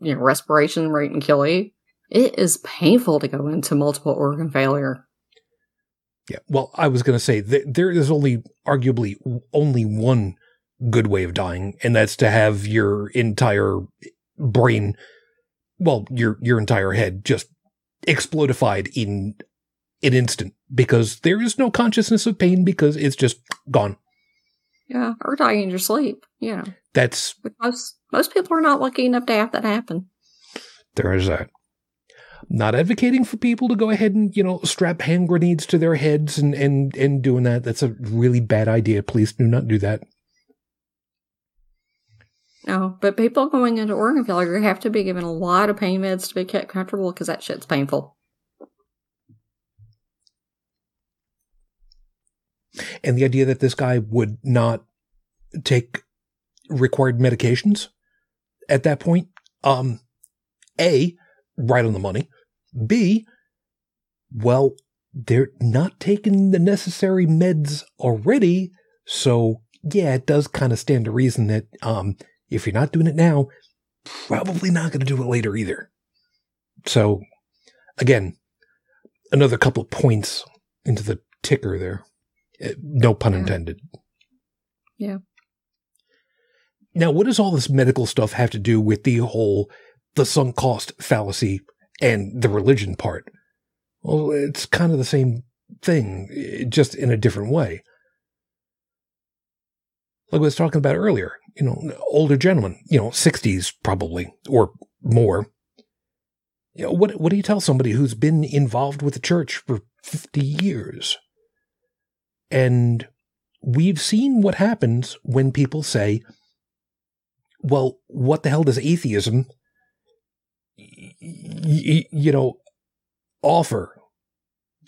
you know respiration rate and kill you, it is painful to go into multiple organ failure. Yeah. Well, I was going to say th- there is only arguably only one good way of dying, and that's to have your entire brain, well, your your entire head just explodified in an instant because there is no consciousness of pain because it's just gone. Yeah, or dying in your sleep. Yeah, That's But most most people are not lucky enough to have that happen. there is that. Not advocating for people to go ahead and, you know, strap hand grenades to their heads and, and, and doing that. That's a really bad idea. Please do not do that. No, but people going into organ failure have to be given a lot of pain meds to be kept comfortable because that shit's painful. And the idea that this guy would not take required medications at that point, um, A, right on the money. B, well, they're not taking the necessary meds already. So yeah, it does kind of stand to reason that, um, if you're not doing it now, probably not going to do it later either. So, again, another couple of points into the ticker there. Uh, No pun Yeah. intended. Yeah. Now, what does all this medical stuff have to do with the whole the sunk cost fallacy and the religion part? Well, it's kind of the same thing, just in a different way. Like I was talking about earlier, you know, older gentlemen, you know, 60s probably or more. You know, what what do you tell somebody who's been involved with the church for 50 years? And we've seen what happens when people say, well, what the hell does atheism, you know, offer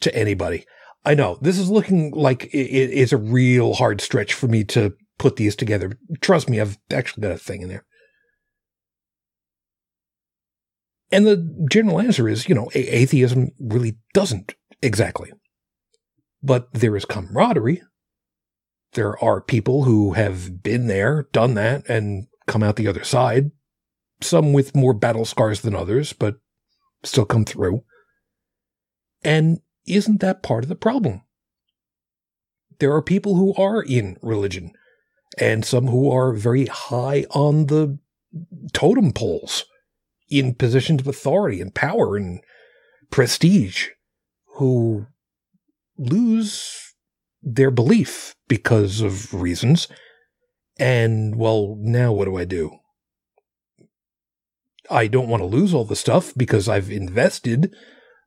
to anybody? I know this is looking like it it is a real hard stretch for me to put these together. Trust me, I've actually got a thing in there. And the general answer is, you know, a- atheism really doesn't exactly. But there is camaraderie. There are people who have been there, done that, and come out the other side. Some with more battle scars than others, but still come through. And isn't that part of the problem? There are people who are in religion and some who are very high on the totem poles in positions of authority and power and prestige who lose their belief because of reasons. And well, now what do I do? I don't want to lose all the stuff because I've invested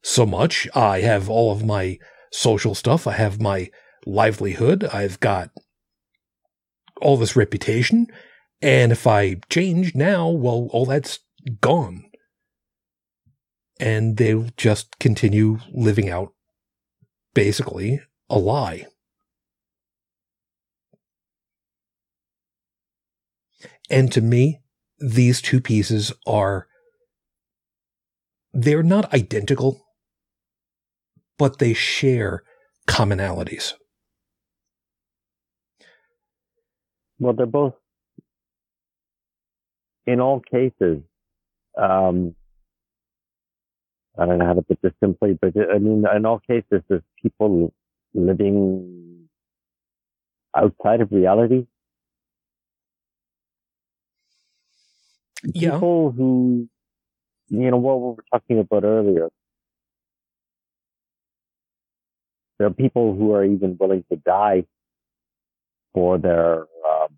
so much. I have all of my social stuff. I have my livelihood. I've got all this reputation. And if I change now, well, all that's gone. And they'll just continue living out basically a lie. And to me, these two pieces are, they're not identical, but they share commonalities. Well, they're both, in all cases, um, I don't know how to put this simply, but I mean, in all cases, there's people living outside of reality. Yeah. People who, you know, what we were talking about earlier. There are people who are even willing to die for their um,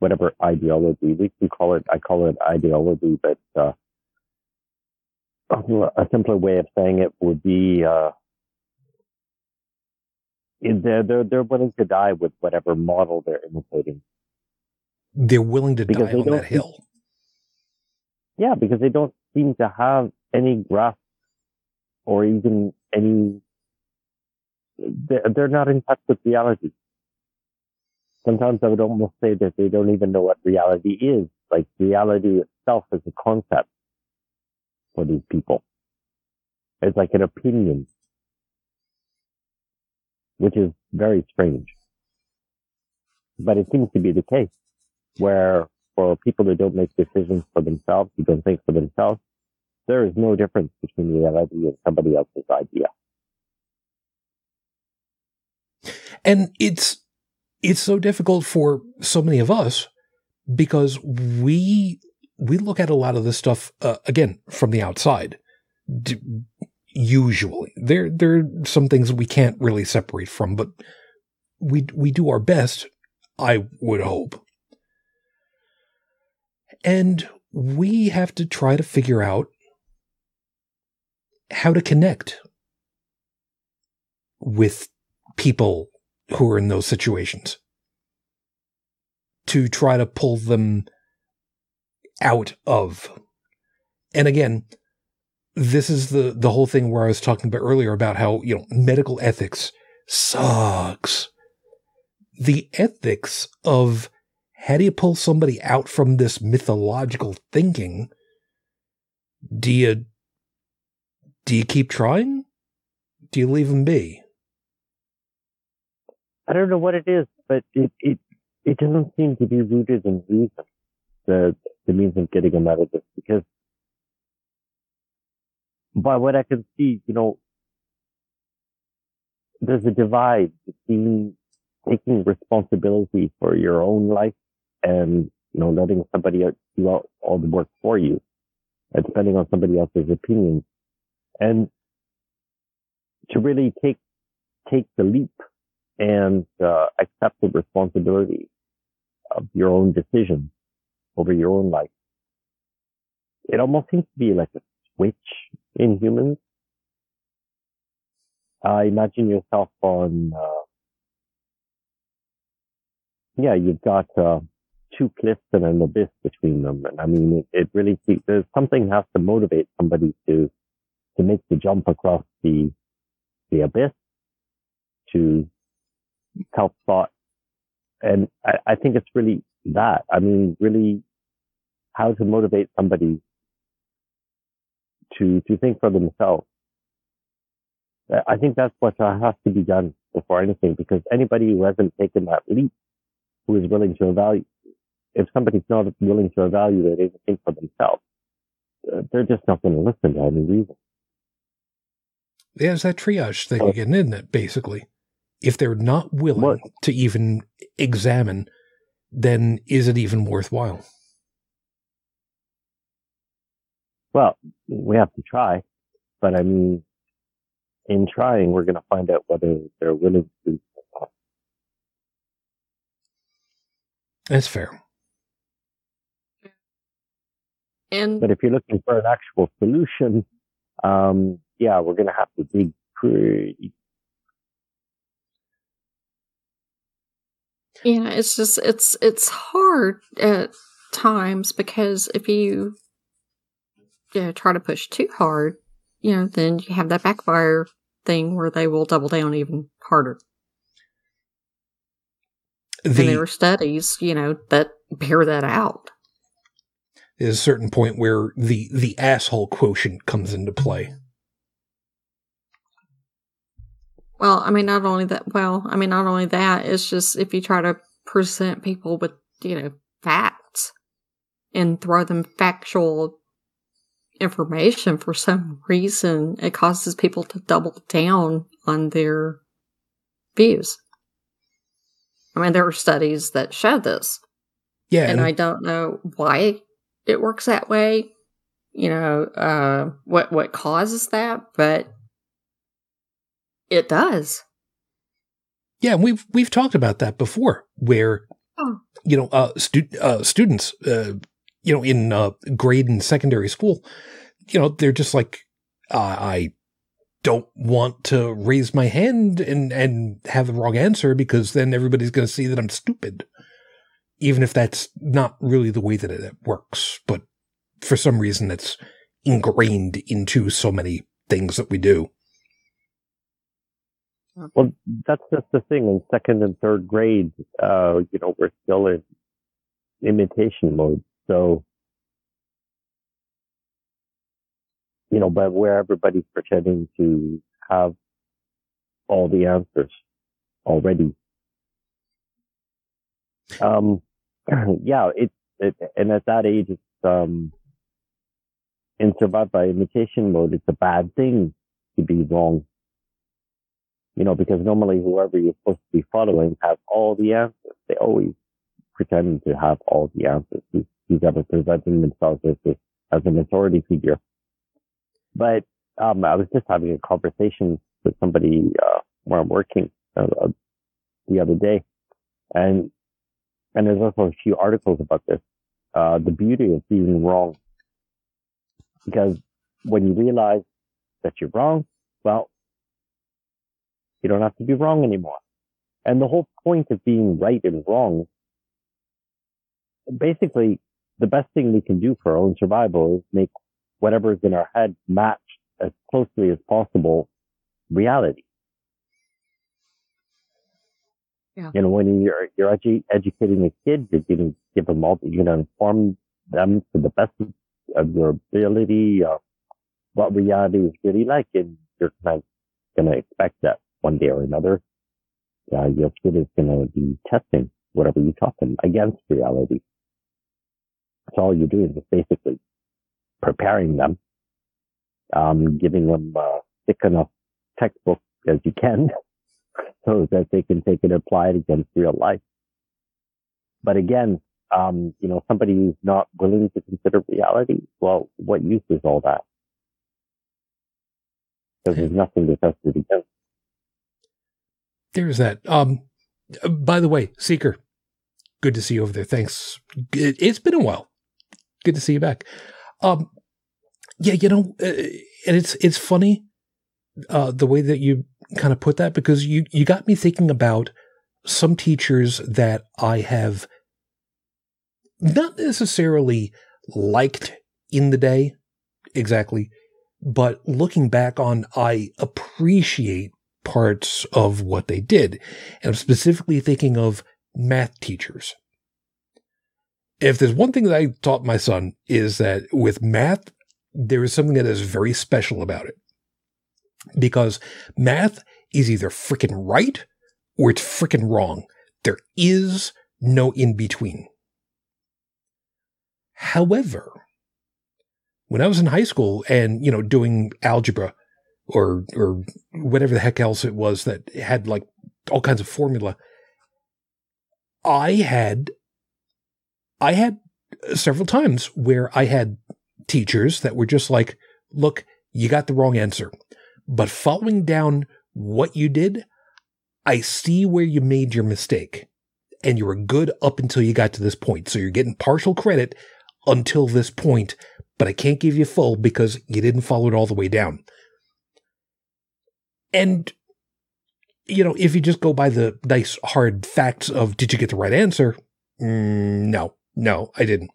whatever ideology. We can call it. I call it ideology, but uh, a simpler way of saying it would be uh, they're they're they're willing to die with whatever model they're imitating. They're willing to Because die on that hill. Yeah, because they don't seem to have any grasp or even any. They're not in touch with reality. Sometimes I would almost say that they don't even know what reality is. Like reality itself is a concept for these people. It's like an opinion, which is very strange. But it seems to be the case where for people that don't make decisions for themselves, who don't think for themselves, there is no difference between reality and somebody else's idea. And it's it's so difficult for so many of us because we we look at a lot of this stuff uh, again from the outside. D- usually, there there are some things we can't really separate from, but we we do our best. I would hope, and we have to try to figure out how to connect with people who are in those situations to try to pull them out of. And again, this is the the whole thing where I was talking about earlier about how, you know, medical ethics sucks. The ethics of how do you pull somebody out from this mythological thinking? Do you do you keep trying? Do you leave them be? I don't know what it is, but it, it, it doesn't seem to be rooted in reason. the the means of getting them out of this because by what I can see, you know, there's a divide between taking responsibility for your own life and, you know, letting somebody else do all, all the work for you and depending on somebody else's opinions and to really take, take the leap and, uh, accept the responsibility of your own decisions over your own life. It almost seems to be like a switch in humans. Uh, imagine yourself on, uh, yeah, you've got, uh, two cliffs and an abyss between them. And I mean, it, it really, there's something has to motivate somebody to, to make the jump across the, the abyss to help thought. And I, I think it's really that. I mean, really how to motivate somebody to, to think for themselves. I think that's what has to be done before anything because anybody who hasn't taken that leap, who is willing to evaluate, if somebody's not willing to evaluate anything for themselves, uh, they're just not going to listen to any reason. Yeah, it's that triage thing again, isn't it? Basically, if they're not willing what? to even examine, then is it even worthwhile? Well, we have to try, but I mean, in trying, we're going to find out whether they're willing to. That's fair. And but if you're looking for an actual solution, um, yeah, we're going to have to dig pretty. Yeah, it's just it's it's hard at times because if you you know, try to push too hard, you know, then you have that backfire thing where they will double down even harder. The, and there are studies, you know, that bear that out. There's a certain point where the the asshole quotient comes into mm-hmm. play. Well, I mean, not only that. Well, I mean, not only that. It's just if you try to present people with, you know, facts and throw them factual information for some reason, it causes people to double down on their views. I mean, there are studies that show this. Yeah. And, and I don't know why it works that way. You know, uh, what, what causes that, but it does. Yeah, we've we've talked about that before, where oh. you know, uh, stu- uh, students, uh, you know, in uh, grade and secondary school, you know, they're just like, I don't want to raise my hand and, and have the wrong answer because then everybody's going to see that I'm stupid. Even if that's not really the way that it works. But for some reason, that's ingrained into so many things that we do. Well, that's just the thing. In second and third grade, uh, you know, we're still in imitation mode. So you know, but where everybody's pretending to have all the answers already. Um, <clears throat> yeah, it's, it, and at that age, it's, um, in survive by imitation mode, it's a bad thing to be wrong. You know, because normally whoever you're supposed to be following has all the answers. They always pretend to have all the answers. Who's, who's ever presenting themselves as, as an authority figure. But um, I was just having a conversation with somebody uh, where I'm working uh, uh, the other day, and and there's also a few articles about this. Uh, the beauty of being wrong, because when you realize that you're wrong, well, you don't have to be wrong anymore. And the whole point of being right and wrong, basically, the best thing we can do for our own survival is make whatever is in our head match as closely as possible reality. Yeah. You know, when you're you're edu- educating a kid, you're to give them all, going to inform them to the best of your ability, uh, what reality is really like, and you're of going to expect that one day or another, uh, your kid is going to be testing whatever you taught them against reality. So all you're doing is basically preparing them, um, giving them uh, thick enough textbook as you can so that they can take it and apply it against real life. But again, um, you know, somebody who's not willing to consider reality, well, what use is all that? Because there's nothing to test it against. There's that. Um, by the way, Seeker, good to see you over there. Thanks. It, has been a while. Good to see you back. Um, yeah, you know, uh, and it's it's funny uh, the way that you kind of put that because you you got me thinking about some teachers that I have not necessarily liked in the day exactly, but looking back on, I appreciate parts of what they did. And I'm specifically thinking of math teachers. If there's one thing that I taught my son is that with math, there is something that is very special about it. Because math is either freaking right or it's freaking wrong. There is no in between. However, when I was in high school and, you know, doing algebra or, or whatever the heck else it was that had like all kinds of formula, I had, I had several times where I had teachers that were just like, look, you got the wrong answer, but following down what you did, I see where you made your mistake and you were good up until you got to this point. So you're getting partial credit until this point, but I can't give you full because you didn't follow it all the way down. And, you know, if you just go by the nice hard facts of did you get the right answer? Mm, no, no, I didn't.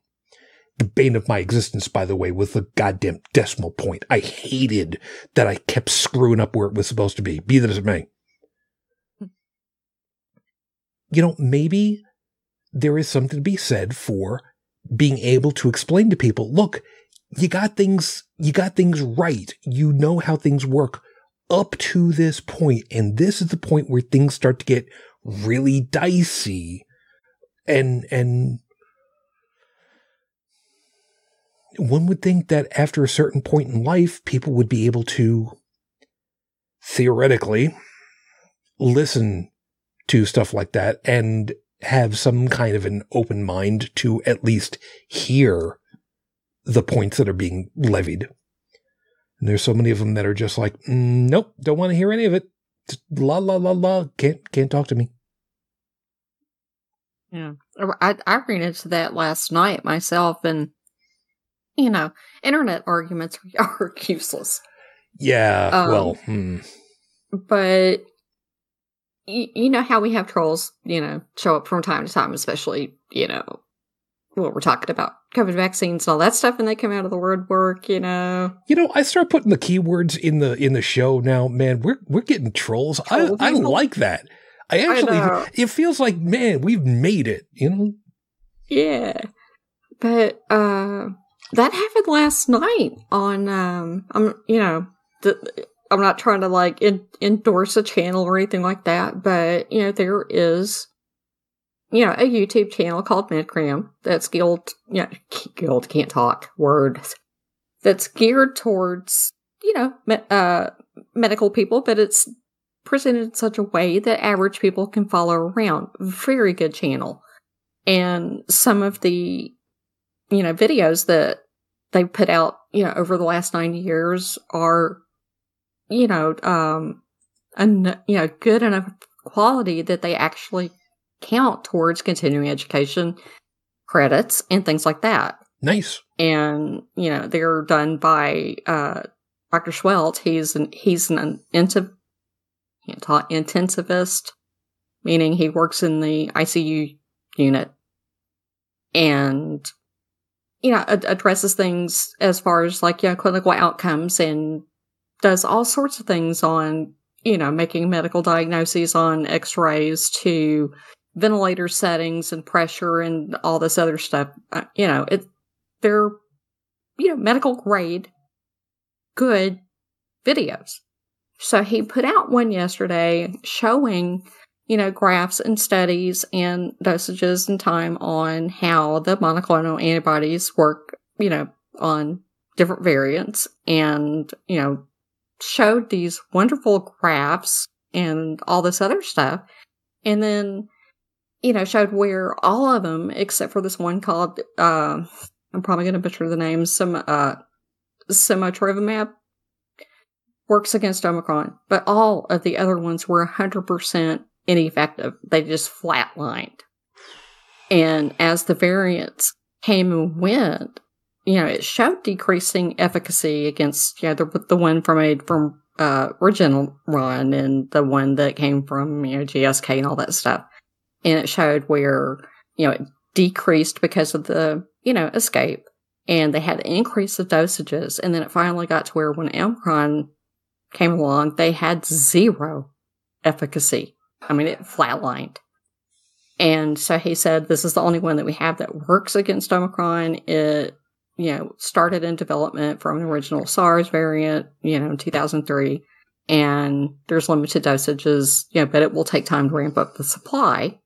The bane of my existence, by the way, was the goddamn decimal point. I hated that I kept screwing up where it was supposed to be, be that as it may. You know, maybe there is something to be said for being able to explain to people, look, you got things, you got things right. You know how things work up to this point, And this is the point where things start to get really dicey and, and one would think that after a certain point in life, people would be able to theoretically listen to stuff like that and have some kind of an open mind to at least hear the points that are being levied. And there's so many of them that are just like, mm, nope, don't want to hear any of it. La la la la, can't can't talk to me. Yeah, I I ran into that last night myself, and you know, internet arguments <laughs> are useless. Yeah, um, well, hmm. but you, know how we have trolls, you know, show up from time to time, especially, you know, what we're talking about COVID vaccines and all that stuff, and they come out of the word work, you know. You know, I start putting the keywords in the in the show now, man. We're we're getting trolls. Troll I, I like that. I actually I it feels like, man, we've made it, you know? Yeah. But uh that happened last night on um I'm you know, the I'm not trying to like in, endorse a channel or anything like that, but you know, there is, you know, a YouTube channel called MedCram that's geared, you know, <laughs> geared, can't talk, words, that's geared towards, you know, me, uh, medical people, but it's presented in such a way that average people can follow around. Very good channel. And some of the, you know, videos that they put out, you know, over the last nine years are you know, um, and you know, good enough quality that they actually count towards continuing education credits and things like that. Nice. And you know, they're done by uh, Dr. Seheult. He's an he's an intensive intensivist, meaning he works in the ICU unit, and you know, addresses things as far as like you know clinical outcomes and does all sorts of things on, you know, making medical diagnoses on x rays to ventilator settings and pressure and all this other stuff. Uh, you know, it, they're, you know, medical grade, good videos. So he put out one yesterday showing you know, graphs and studies and dosages and time on how the monoclonal antibodies work, you know, on different variants and, you know, showed these wonderful graphs and all this other stuff. And then, you know, showed where all of them, except for this one called, uh, I'm probably going to butcher the name, some, uh, works against Omicron, but all of the other ones were 100% ineffective. They just flatlined. And as the variants came and went, you know, it showed decreasing efficacy against, you know, the, the one from a, from, uh, Regeneron and the one that came from, you know, GSK and all that stuff. And it showed where, you know, it decreased because of the, you know, escape. And they had to increase the dosages. And then it finally got to where when Omicron came along, they had zero efficacy. I mean, it flatlined. And so he said, this is the only one that we have that works against Omicron. It, you know, started in development from the original SARS variant, you know, in 2003. And there's limited dosages, you know, but it will take time to ramp up the supply.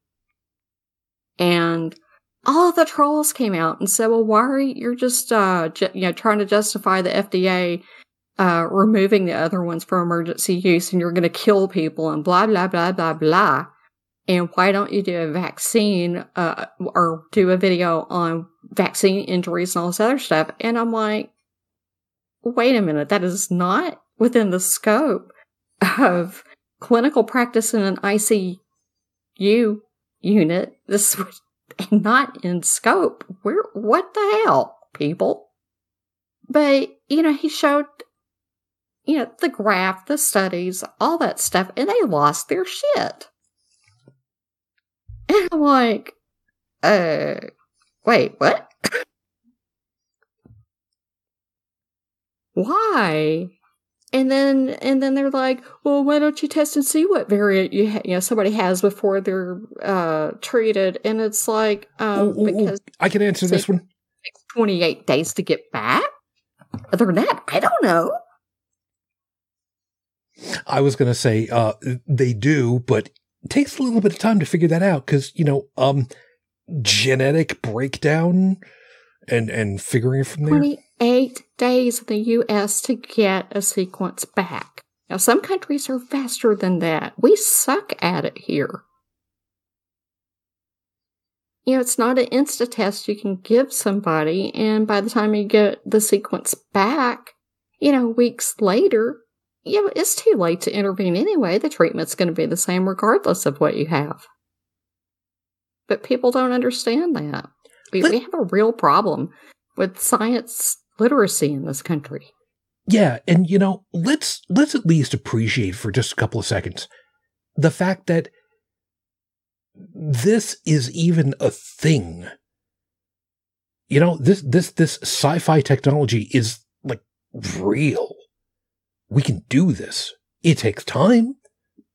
And all of the trolls came out and said, well, why are you, you're just, uh, ju- you know, trying to justify the FDA uh, removing the other ones for emergency use and you're going to kill people and blah, blah, blah, blah, blah. And why don't you do a vaccine uh, or do a video on vaccine injuries and all this other stuff? And I'm like, wait a minute, that is not within the scope of clinical practice in an ICU unit. This was <laughs> not in scope. Where, what the hell, people? But, you know, he showed you know, the graph, the studies, all that stuff, and they lost their shit. And I'm like, uh, wait, what? Why? And then, and then they're like, well, why don't you test and see what variant you, ha- you know, somebody has before they're, uh, treated? And it's like, um, Ooh, ooh, ooh. because I can answer this one. it 28 days to get back. Other than that, I don't know. I was going to say uh, they do, but it takes a little bit of time to figure that out because you know, um, genetic breakdown and and figuring it from there. 28 days in the US to get a sequence back. Now, some countries are faster than that. We suck at it here. You know, it's not an insta test you can give somebody, and by the time you get the sequence back, you know, weeks later, you know, it's too late to intervene anyway. The treatment's going to be the same regardless of what you have. But people don't understand that. We, Let- we have a real problem with science literacy in this country. Yeah, and you know, let's let's at least appreciate for just a couple of seconds the fact that this is even a thing. You know, this this this sci-fi technology is like real. We can do this. It takes time,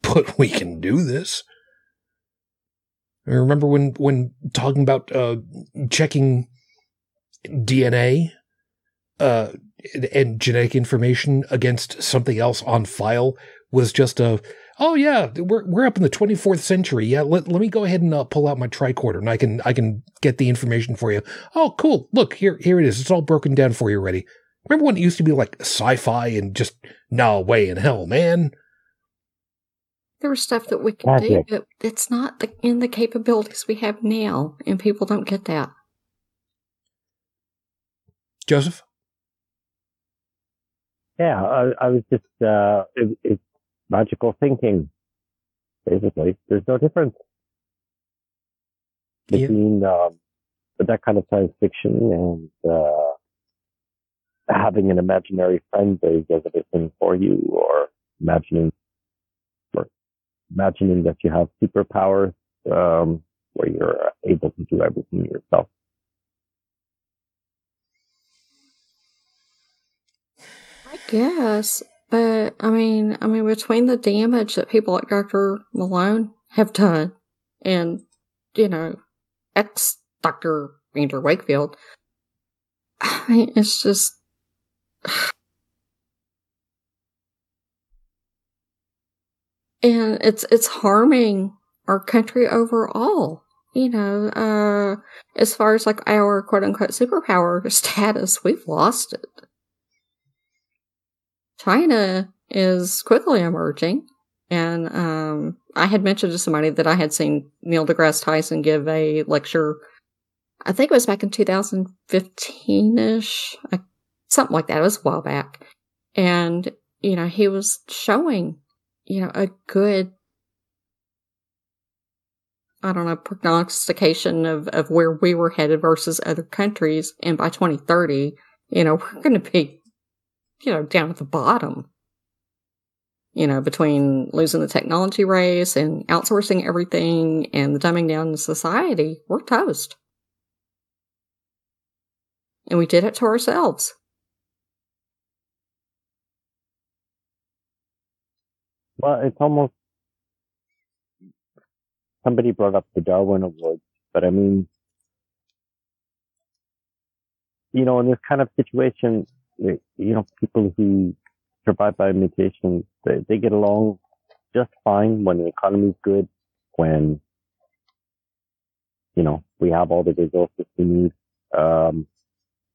but we can do this. I remember when when talking about uh, checking DNA uh, and genetic information against something else on file was just a oh yeah we're we're up in the 24th century. Yeah let, let me go ahead and uh, pull out my tricorder and I can I can get the information for you. Oh cool. Look here here it is. It's all broken down for you already remember when it used to be like sci-fi and just no way in hell man There was stuff that we can do, Magic. but it's not the, in the capabilities we have now, and people don't get that. Joseph Yeah, I, I was just, uh, it, it's magical thinking, basically. There's no difference Yeah. between, um, that kind of science fiction and, uh, having an imaginary friend that does everything for you or imagining, or imagining that you have superpowers, um, where you're able to do everything yourself. I guess, but I mean, I mean, between the damage that people like Dr. Malone have done and, you know, ex Dr. Andrew Wakefield, I mean, it's just. And it's it's harming our country overall. You know, uh, as far as like our quote unquote superpower status, we've lost it. China is quickly emerging. And um, I had mentioned to somebody that I had seen Neil deGrasse Tyson give a lecture. I think it was back in 2015 ish, something like that. It was a while back. And, you know, he was showing, you know, a good, I don't know, prognostication of, of where we were headed versus other countries. And by 2030, you know, <laughs> we're going to be, you know, down at the bottom you know, between losing the technology race and outsourcing everything and the dumbing down of society, we're toast. And we did it to ourselves. Well, it's almost somebody brought up the Darwin Awards, but I mean, you know, in this kind of situation, you know, people who survive by mutation. They, they get along just fine when the economy's good, when, you know, we have all the resources we need. Um,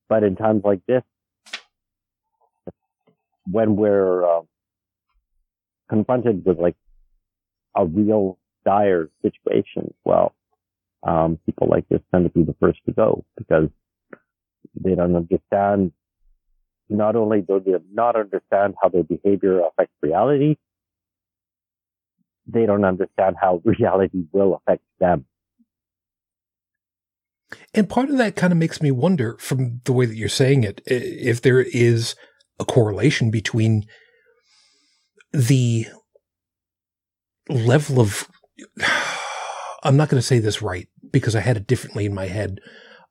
but in times like this, when we're uh, confronted with like a real dire situation, well, um, people like this tend to be the first to go because they don't understand not only do they not understand how their behavior affects reality, they don't understand how <laughs> reality will affect them. And part of that kind of makes me wonder, from the way that you're saying it, if there is a correlation between the level of. I'm not going to say this right because I had it differently in my head.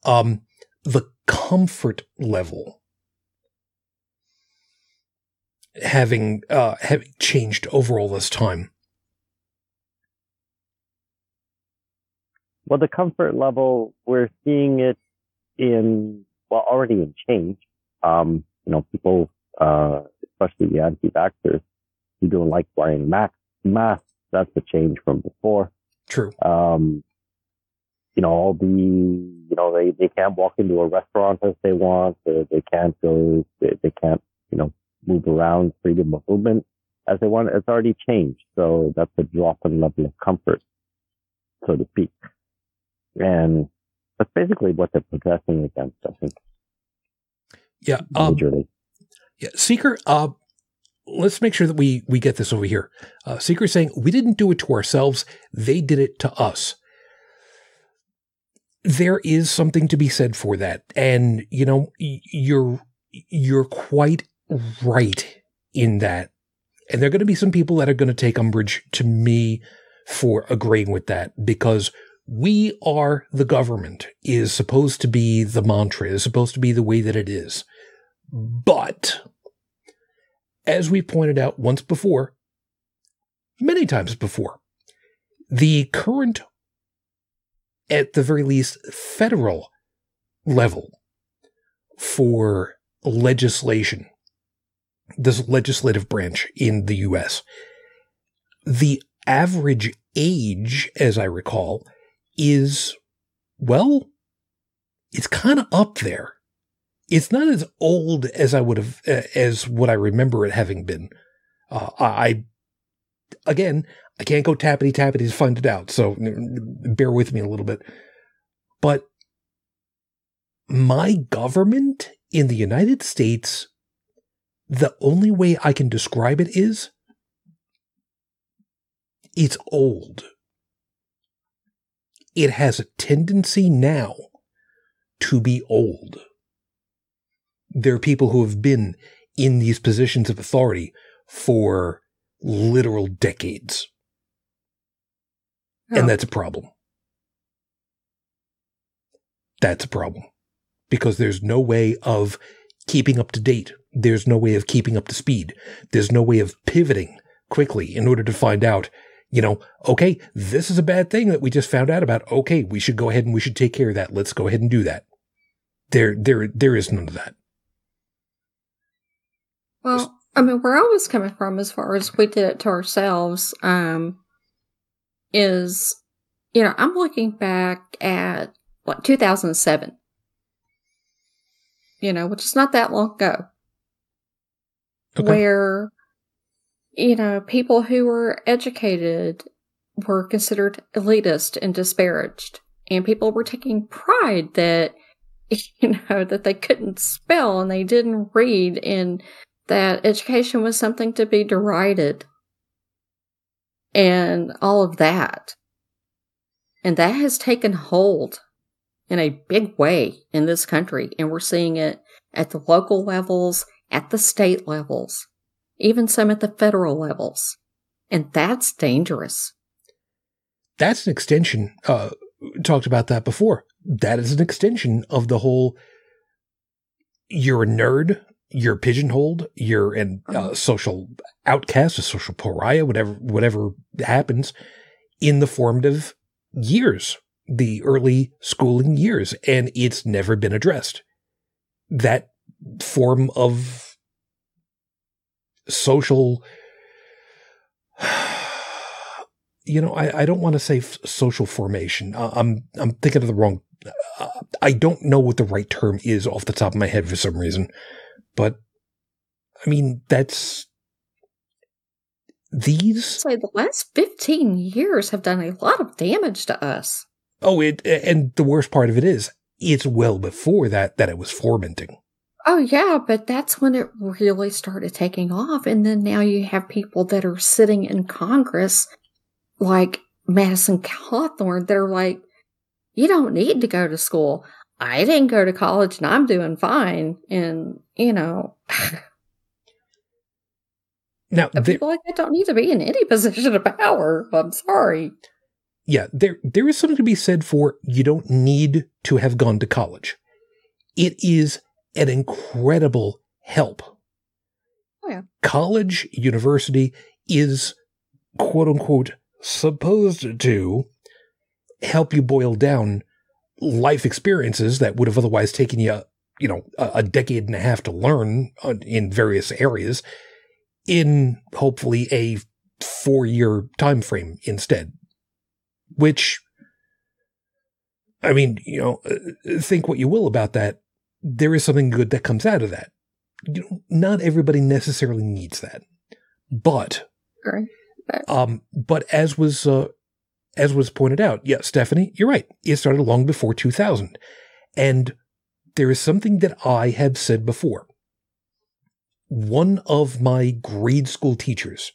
Um, the comfort level having uh, having changed over all this time? Well, the comfort level we're seeing it in well already in change. Um, you know, people, uh, especially the anti-vaxxers, who don't like wearing masks. Masks. That's a change from before. True. Um, you know, all the, you know, they, they can't walk into a restaurant as they want, they can't go, they, they can't, you know, move around, freedom of movement as they want. It's already changed. So that's a drop in level of comfort, so to speak. And that's basically what they're protesting against, I think. Yeah. Um, yeah. Seeker, uh, let's make sure that we, we get this over here. Uh, Seeker saying, we didn't do it to ourselves. They did it to us. There is something to be said for that. And, you know, you're, you're quite right in that. And there are going to be some people that are going to take umbrage to me for agreeing with that because we are the government is supposed to be the mantra, is supposed to be the way that it is. But as we pointed out once before, many times before, the current, at the very least, federal level for legislation this legislative branch in the US. The average age, as I recall, is, well, it's kind of up there. It's not as old as I would have, uh, as what I remember it having been. Uh, I, again, I can't go tappity tappity to find it out, so bear with me a little bit. But my government in the United States the only way I can describe it is it's old. It has a tendency now to be old. There are people who have been in these positions of authority for literal decades. Oh. And that's a problem. That's a problem because there's no way of keeping up to date there's no way of keeping up to speed. There's no way of pivoting quickly in order to find out, you know, okay, this is a bad thing that we just found out about. Okay, we should go ahead and we should take care of that. Let's go ahead and do that. There, there, there is none of that. Well, I mean, where I was coming from as far as we did it to ourselves, um, is, you know, I'm looking back at what 2007, you know, which is not that long ago, Okay. where, you know, people who were educated were considered elitist and disparaged, and people were taking pride that, <laughs> you know, that they couldn't spell and they didn't read and that education was something to be derided and all of that. And that has taken hold in a big way in this country. And we're seeing it at the local levels, at the state levels, even some at the federal levels. And that's dangerous. That's an extension. Uh, talked about that before. That is an extension of the whole. You're a nerd. You're pigeonholed. You're an uh, social outcast, a social pariah, whatever whatever happens in the formative years, the early schooling years, and it's never been addressed. That form of social <sighs> you know, I, I don't want to say f- social formation. Uh, I'm I'm thinking of the wrong. Uh, I don't know what the right term is off the top of my head for some reason, but I mean that's these. So the last 15 years have done a lot of damage to us. Oh, it and the worst part of it is it's well before that that it was fomenting. Oh, yeah, but that's when it really started taking off. And then now you have people that are sitting in Congress, like Madison Cawthorn, that are like, you don't need to go to school. I didn't go to college and I'm doing fine. And, you know, <sighs> Now, there, people like that don't need to be in any <laughs> position of power. I'm sorry. yeah, there there is something to be said for you don't need to have gone to college. It is an incredible help. Oh, yeah. College, university is quote unquote supposed to help you boil down life experiences that would have otherwise taken you, you know, a, a decade and a half to learn uh, in various areas in hopefully a four year time frame instead which i mean you know uh, think what you will about that. There is something good that comes out of that. You know, not everybody necessarily needs that but um but as was uh as was pointed out yeah stephanie you're right. It started long before 2000 and there is something that i have said before. One of my grade school teachers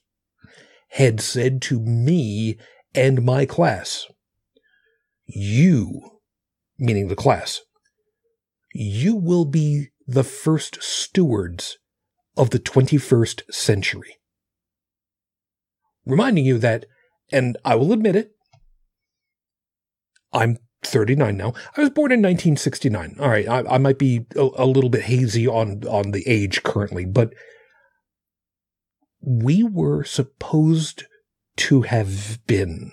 had said to me and my class, you, meaning the class, you will be the first stewards of the 21st century. Reminding you that, and I will admit it, I'm 39 now. I was born in 1969. All right, I, I might be a, a little bit hazy on on the age currently, but we were supposed to have been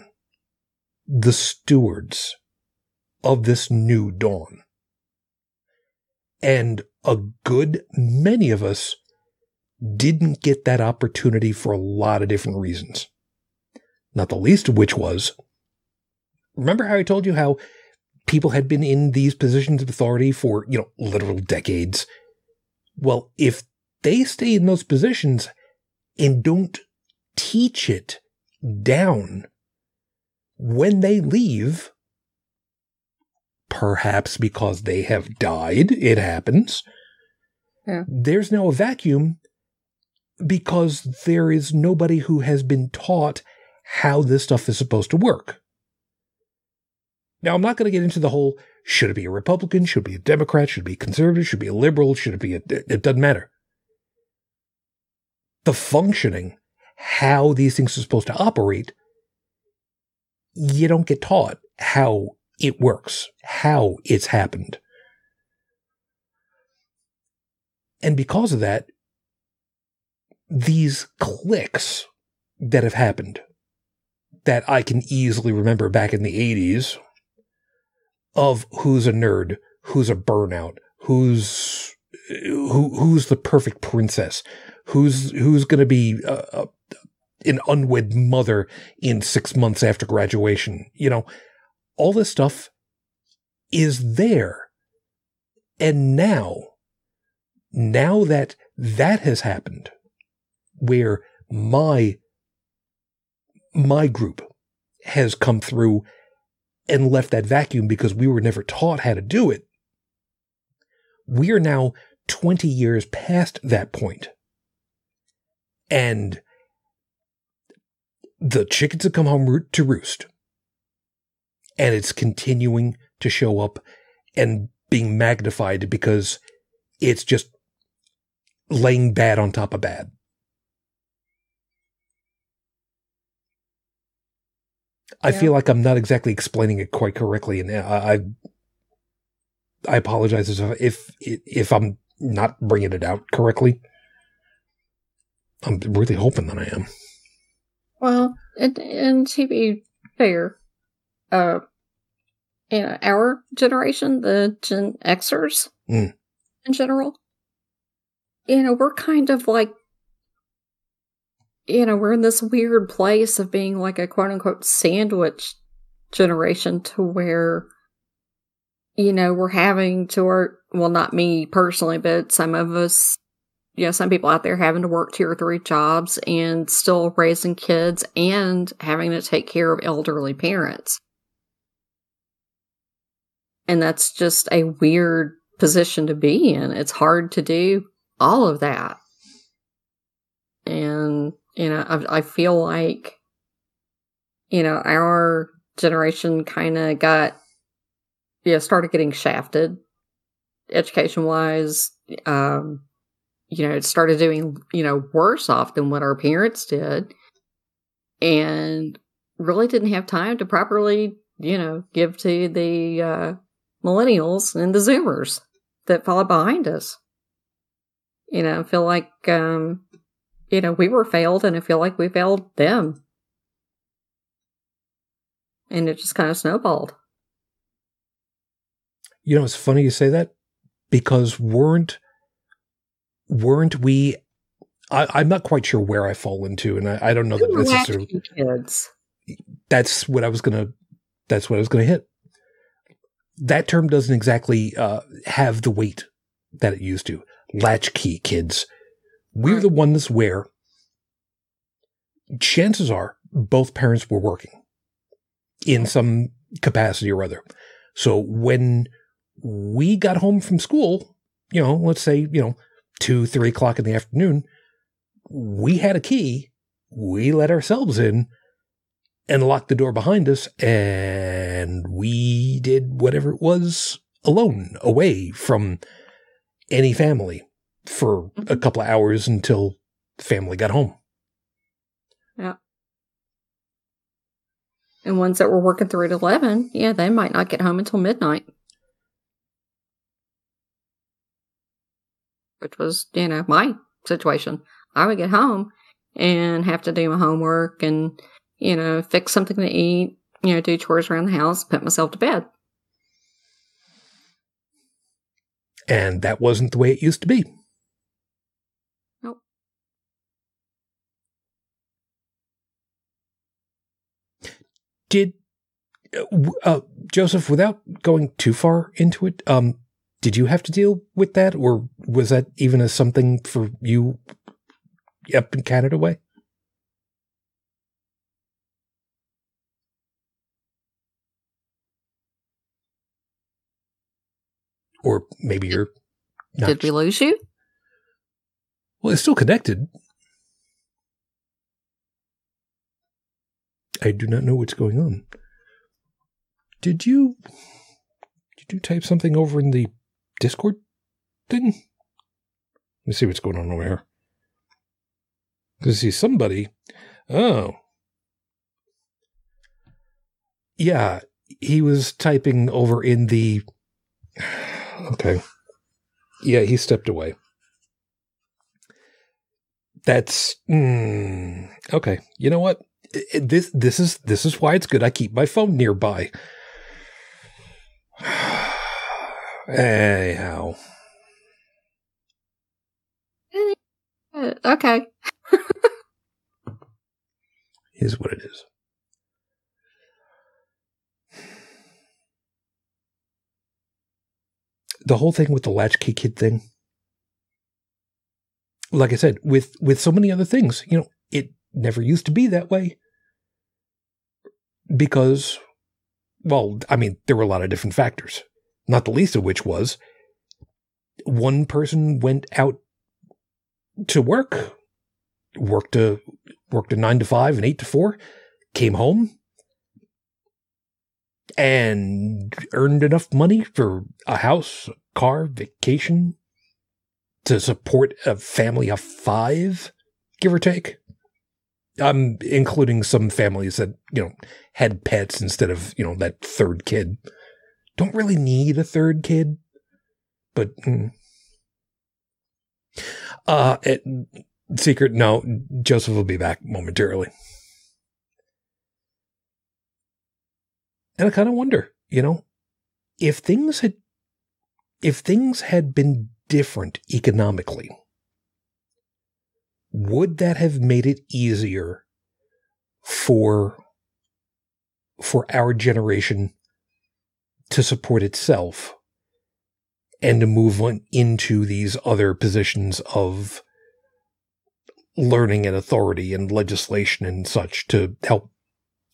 the stewards of this new dawn. And a good many of us didn't get that opportunity for a lot of different reasons. Not the least of which was remember how I told you how people had been in these positions of authority for, you know, literal decades? Well, if they stay in those positions and don't teach it down when they leave, perhaps because they have died, it happens. Yeah. There's now a vacuum because there is nobody who has been taught how this stuff is supposed to work. Now, I'm not going to get into the whole should it be a Republican, should it be a Democrat, should it be a conservative, should it be a liberal, should it be a, it doesn't matter. The functioning, how these things are supposed to operate, you don't get taught how it works, how it's happened. And because of that, these clicks that have happened that I can easily remember back in the 80s of who's a nerd, who's a burnout, who's who who's the perfect princess, who's who's going to be a, a, an unwed mother in six months after graduation. You know, all this stuff is there. And now, now that that has happened, where my, my group has come through and left that vacuum because we were never taught how to do it. We are now 20 years past that point. And the chickens have come home to roost. And it's continuing to show up and being magnified because it's just laying bad on top of bad. I feel like I'm not exactly explaining it quite correctly, and I, I, I apologize if if I'm not bringing it out correctly. I'm really hoping that I am. Well, and, and to be fair, uh, in our generation, the Gen Xers mm. in general, you know, we're kind of like you know, we're in this weird place of being like a quote unquote sandwich generation to where, you know, we're having to work. Well, not me personally, but some of us, you know, some people out there having to work two or three jobs and still raising kids and having to take care of elderly parents. And that's just a weird position to be in. It's hard to do all of that. And you know, I, I feel like, you know, our generation kind of got, yeah, started getting shafted education wise. Um, you know, it started doing, you know, worse off than what our parents did. And really didn't have time to properly, you know, give to the uh, millennials and the Zoomers that followed behind us. You know, I feel like um, you know, we were failed and I feel like we failed them. And it just kind of snowballed. You know, it's funny you say that because weren't weren't we I, am not quite sure where I fall into, and I, I don't know that necessarily. Kids. That's what I was gonna. That's what I was gonna hit. That term doesn't exactly uh, have the weight that it used to. Latchkey kids we're right. the ones where chances are both parents were working in some capacity or other. So when we got home from school, you know, let's say, you know, two, three o'clock in the afternoon, we had a key. We let ourselves in and locked the door behind us and we did whatever it was alone away from any family for a mm-hmm. couple of hours until family got home. Yeah. And ones that were working through at 11, yeah, they might not get home until midnight. Which was, you know, my situation. I would get home and have to do my homework and, you know, fix something to eat, you know, do chores around the house, put myself to bed. And that wasn't the way it used to be. Did uh, uh, Joseph, without going too far into it, um, did you have to deal with that, or was that even a something for you up in Canada way? Or maybe you're. Did we lose you? Well, it's still connected. I do not know what's going on. Did you did you type something over in the Discord thing? Let me see what's going on over here. Because see somebody. Oh. Yeah, he was typing over in the. <sighs> Okay. Yeah, he stepped away. That's mm, okay. You know what? This this is this is why it's good I keep my phone nearby. <sighs> Anyhow. <laughs> Okay. is what it is. The whole thing with the latchkey kid thing, like I said, with with so many other things, you know, it never used to be that way because, well, I mean, there were a lot of different factors, not the least of which was one person went out to work, worked a worked a nine to five and eight to four, came home, and earned enough money for a house, a car, vacation to support a family of five, give or take. I'm including some families that, you know, had pets instead of, you know, that third kid. Don't really need a third kid, but mm. uh it, Seeker no, Joseph will be back momentarily. And I kind of wonder, you know, if things had if things had been different economically, would that have made it easier for for our generation to support itself and to move on into these other positions of learning and authority and legislation and such to help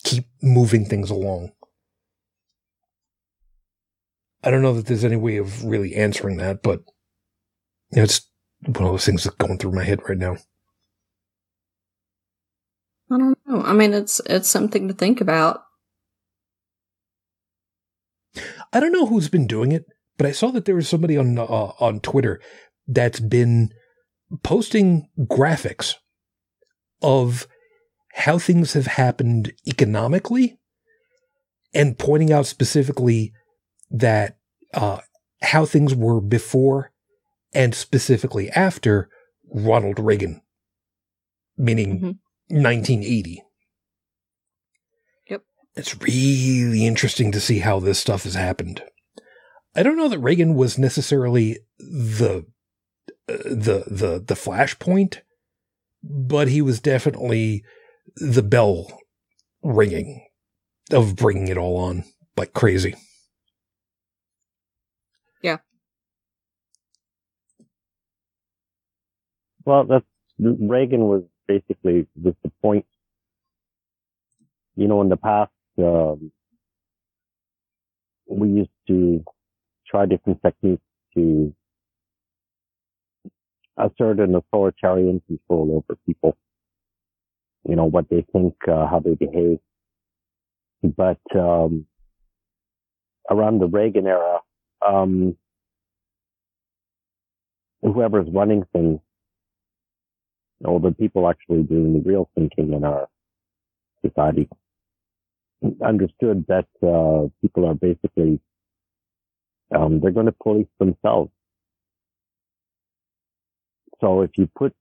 keep moving things along. I don't know that there's any way of really answering that, but you know, it's one of those things that's going through my head right now. I. I mean, it's it's something to think about. I don't know who's been doing it, but I saw that there was somebody on uh, on Twitter that's been posting graphics of how things have happened economically and pointing out specifically that uh, how things were before and specifically after Ronald Reagan, meaning mm-hmm. 1980. Yep. It's really interesting to see how this stuff has happened. I don't know that Reagan was necessarily the uh, the the the flashpoint, but he was definitely the bell ringing of bringing it all on like crazy. Yeah. Well, that's Reagan was basically just the point. You know, in the past, um, we used to try different techniques to assert an authoritarian control over people. You know, what they think, uh, how they behave. But, um, around the Reagan era, um, whoever's running things or the people actually doing the real thinking in our society understood that uh, people are basically um, they're going to police themselves. So if you put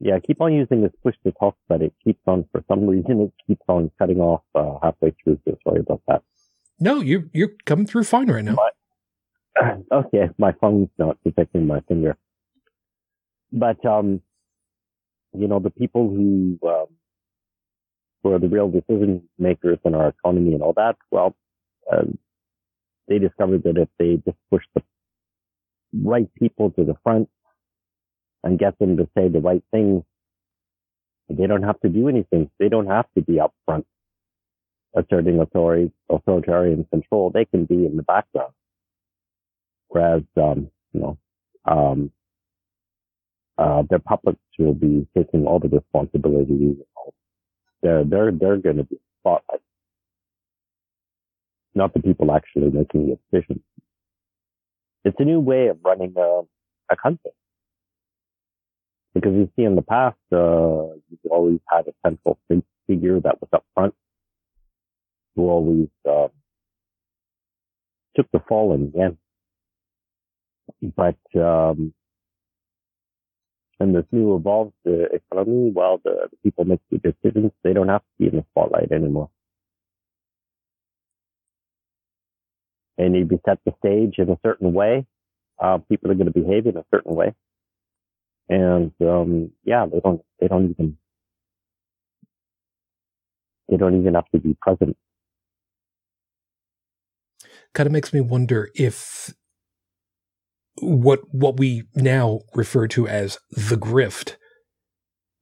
yeah, keep on using this push to talk, but it keeps on for some reason it keeps on cutting off uh, halfway through. So sorry about that. No, you you're coming through fine right now. But, <clears throat> okay, my phone's not detecting my finger. But, um, you know, the people who, um, who are the real decision makers in our economy and all that, well, uh, they discovered that if they just push the right people to the front and get them to say the right things, they don't have to do anything. They don't have to be up front asserting authority, authoritarian control. They can be in the background. Whereas, um, you know, um, uh, their puppets will be taking all the responsibility. They're, they're, they're going to be spotlight. Not the people actually making the decisions. It's a new way of running a, a country. Because you see in the past, uh, you always had a central figure that was up front who always, uh, took the fall in the end. But um, in this new evolved economy, while the, the people make the decisions, they don't have to be in the spotlight anymore. And if you set the stage in a certain way, uh, people are going to behave in a certain way. And um, yeah, they don't they don't even they don't even have to be present. Kind of makes me wonder if what what we now refer to as the grift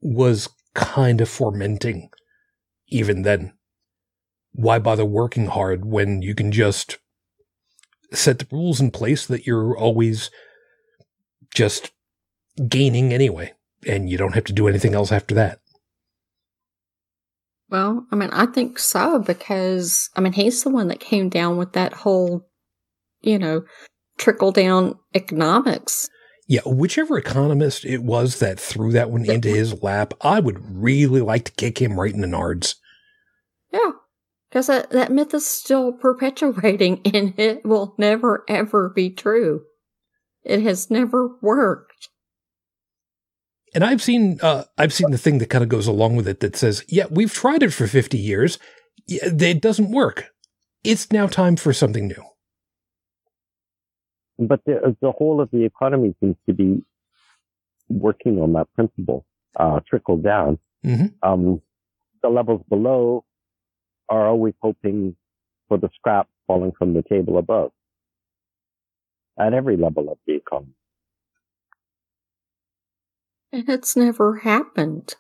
was kind of fermenting even then. Why bother working hard when you can just set the rules in place that you're always just gaining anyway, and you don't have to do anything else after that? Well, I mean, I think so because, I mean, he's the one that came down with that whole, you know, trickle down economics. Yeah, whichever economist it was that threw that one into his lap, I would really like to kick him right in the nards. Yeah, because that, that myth is still perpetuating <laughs> and it will never ever be true. It has never worked. And I've seen uh, I've seen the thing that kind of goes along with it that says, "Yeah, we've tried it for 50 years. It doesn't work. It's now time for something new." But the the whole of the economy seems to be working on that principle, uh, trickle down. Mm-hmm. Um, the levels below are always hoping for the scrap falling from the table above at every level of the economy. And it's never happened.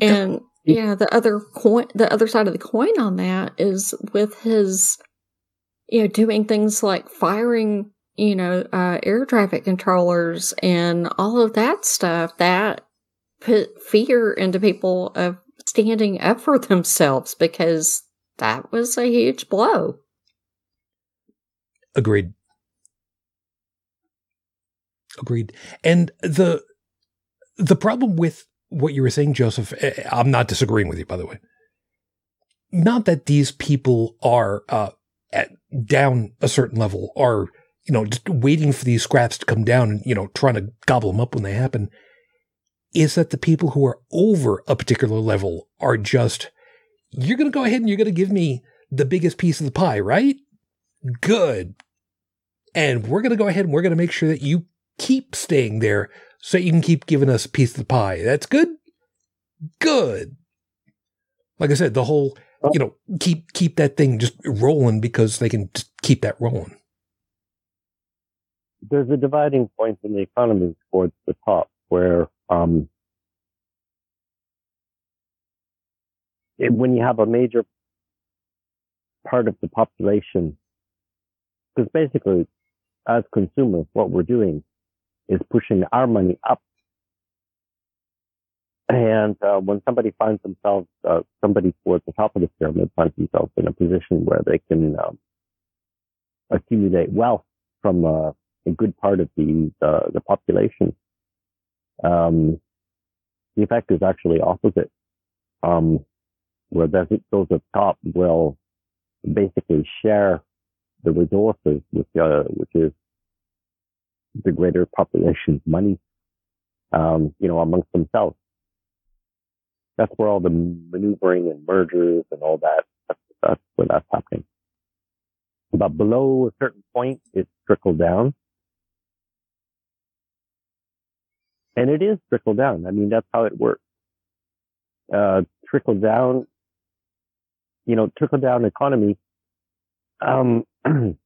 And yeah, the other coin, the other side of the coin on that is with his, you know, doing things like firing, you know, uh, air traffic controllers and all of that stuff that put fear into people of standing up for <laughs> themselves because that was a huge blow. Agreed. Agreed. And the the problem with what you were saying, Joseph, eh, I'm not disagreeing with you, by the way. Not that these people are uh, at down a certain level, are you know just waiting for these scraps to come down and you know trying to gobble them up when they happen. Is that the people who are over a particular level are just you're going to go ahead and you're going to give me the biggest piece of the pie, right? Good. And we're going to go ahead and we're going to make sure that you keep staying there so you can keep giving us a piece of the pie. That's good. Good. Like I said, the whole, you know, keep keep that thing just rolling because they can keep that rolling. There's a dividing point in the economy towards the top where um, it, when you have a major part of the population, because basically, as consumers, what we're doing is pushing our money up. And uh, when somebody finds themselves, uh, somebody towards the top of the pyramid finds themselves in a position where they can um, accumulate wealth from uh, a good part of the the, the population, um, the effect is actually opposite. Um, where those, those at top will basically share the resources, uh, which is the greater population's money, um, you know, amongst themselves. That's where all the maneuvering and mergers and all that, that's, that's where that's happening. But below a certain point, it's trickled down. And it is trickle down. I mean, that's how it works. Uh, trickle down, you know, trickle down economy, um, <clears throat>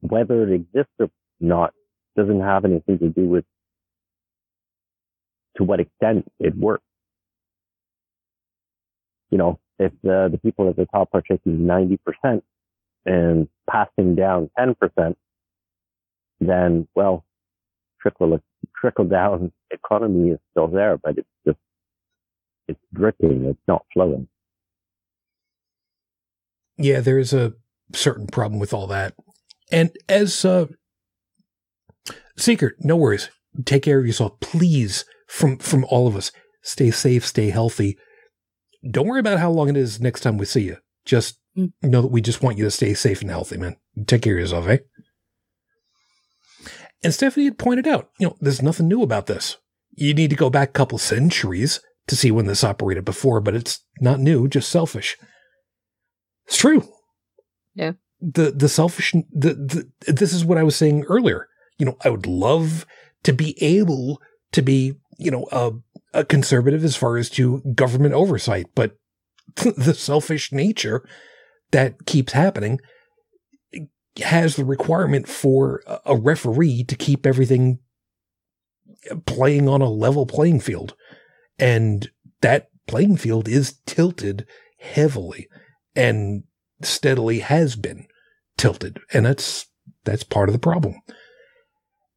whether it exists or not doesn't have anything to do with to what extent it works. You know, if the, the people at the top are taking 90% and passing down 10%, then, well, trickle, trickle down economy is still there, but it's just, it's dripping. It's not flowing. Yeah, there's a certain problem with all that. And as uh, Seeker, no worries. Take care of yourself, please. From from all of us, stay safe, stay healthy. Don't worry about how long it is next time we see you. Just mm. know that we just want you to stay safe and healthy, man. Take care of yourself, eh? And Stephanie had pointed out, you know, there's nothing new about this. You need to go back a couple centuries to see when this operated before, but it's not new, just selfish. It's true. Yeah. The the selfish the, the this is what I was saying earlier you know, I would love to be able to be, you know, a, a conservative as far as to government oversight, but <laughs> the selfish nature that keeps happening has the requirement for a referee to keep everything playing on a level playing field. And that playing field is tilted heavily and steadily has been tilted. And that's, that's part of the problem.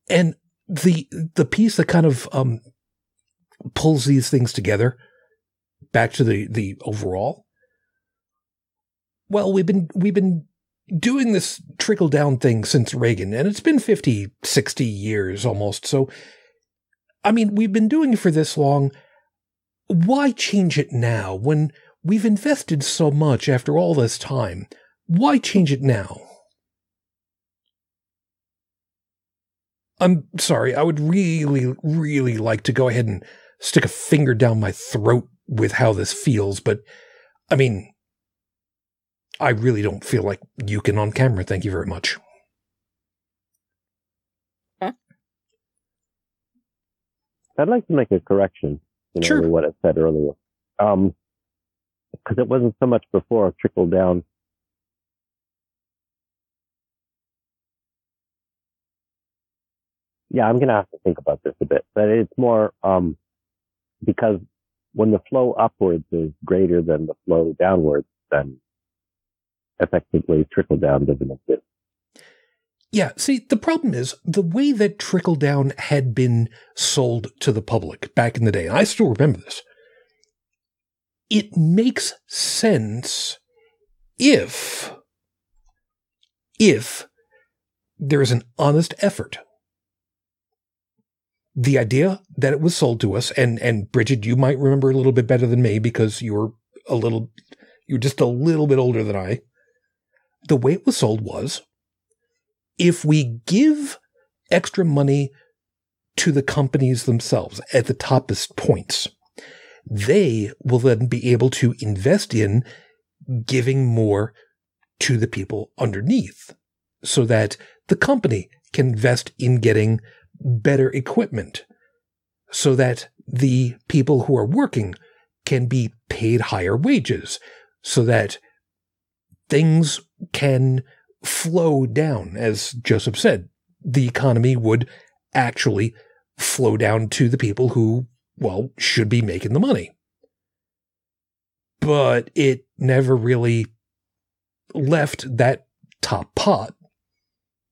And the, the piece that kind of, um, pulls these things together back to the, the overall. Well, we've been, we've been doing this trickle down thing since Reagan, and it's been 50, 60 years almost. So, I mean, we've been doing it for this long. Why change it now when we've invested so much after all this time? Why change it now? I'm sorry, I would really, really like to go ahead and stick a finger down my throat with how this feels, but I mean, I really don't feel like you can on camera. Thank you very much. I'd like to make a correction, you know, Sure. to what I said earlier. Um, because it wasn't so much before trickle down. Yeah, I'm gonna have to think about this a bit, but it's more um, because when the flow upwards is greater than the flow downwards, then effectively trickle down doesn't exist. Yeah, see, the problem is the way that trickle down had been sold to the public back in the day, and I still remember this. It makes sense if if there is an honest effort. The idea that it was sold to us, and and Bridget, you might remember a little bit better than me because you're a little, you're just a little bit older than I. The way it was sold was if we give extra money to the companies themselves at the toppest points, they will then be able to invest in giving more to the people underneath so that the company can invest in getting better equipment so that the people who are working can be paid higher wages so that things can flow down. As Joseph said, the economy would actually flow down to the people who, well, should be making the money. But it never really left that top pot,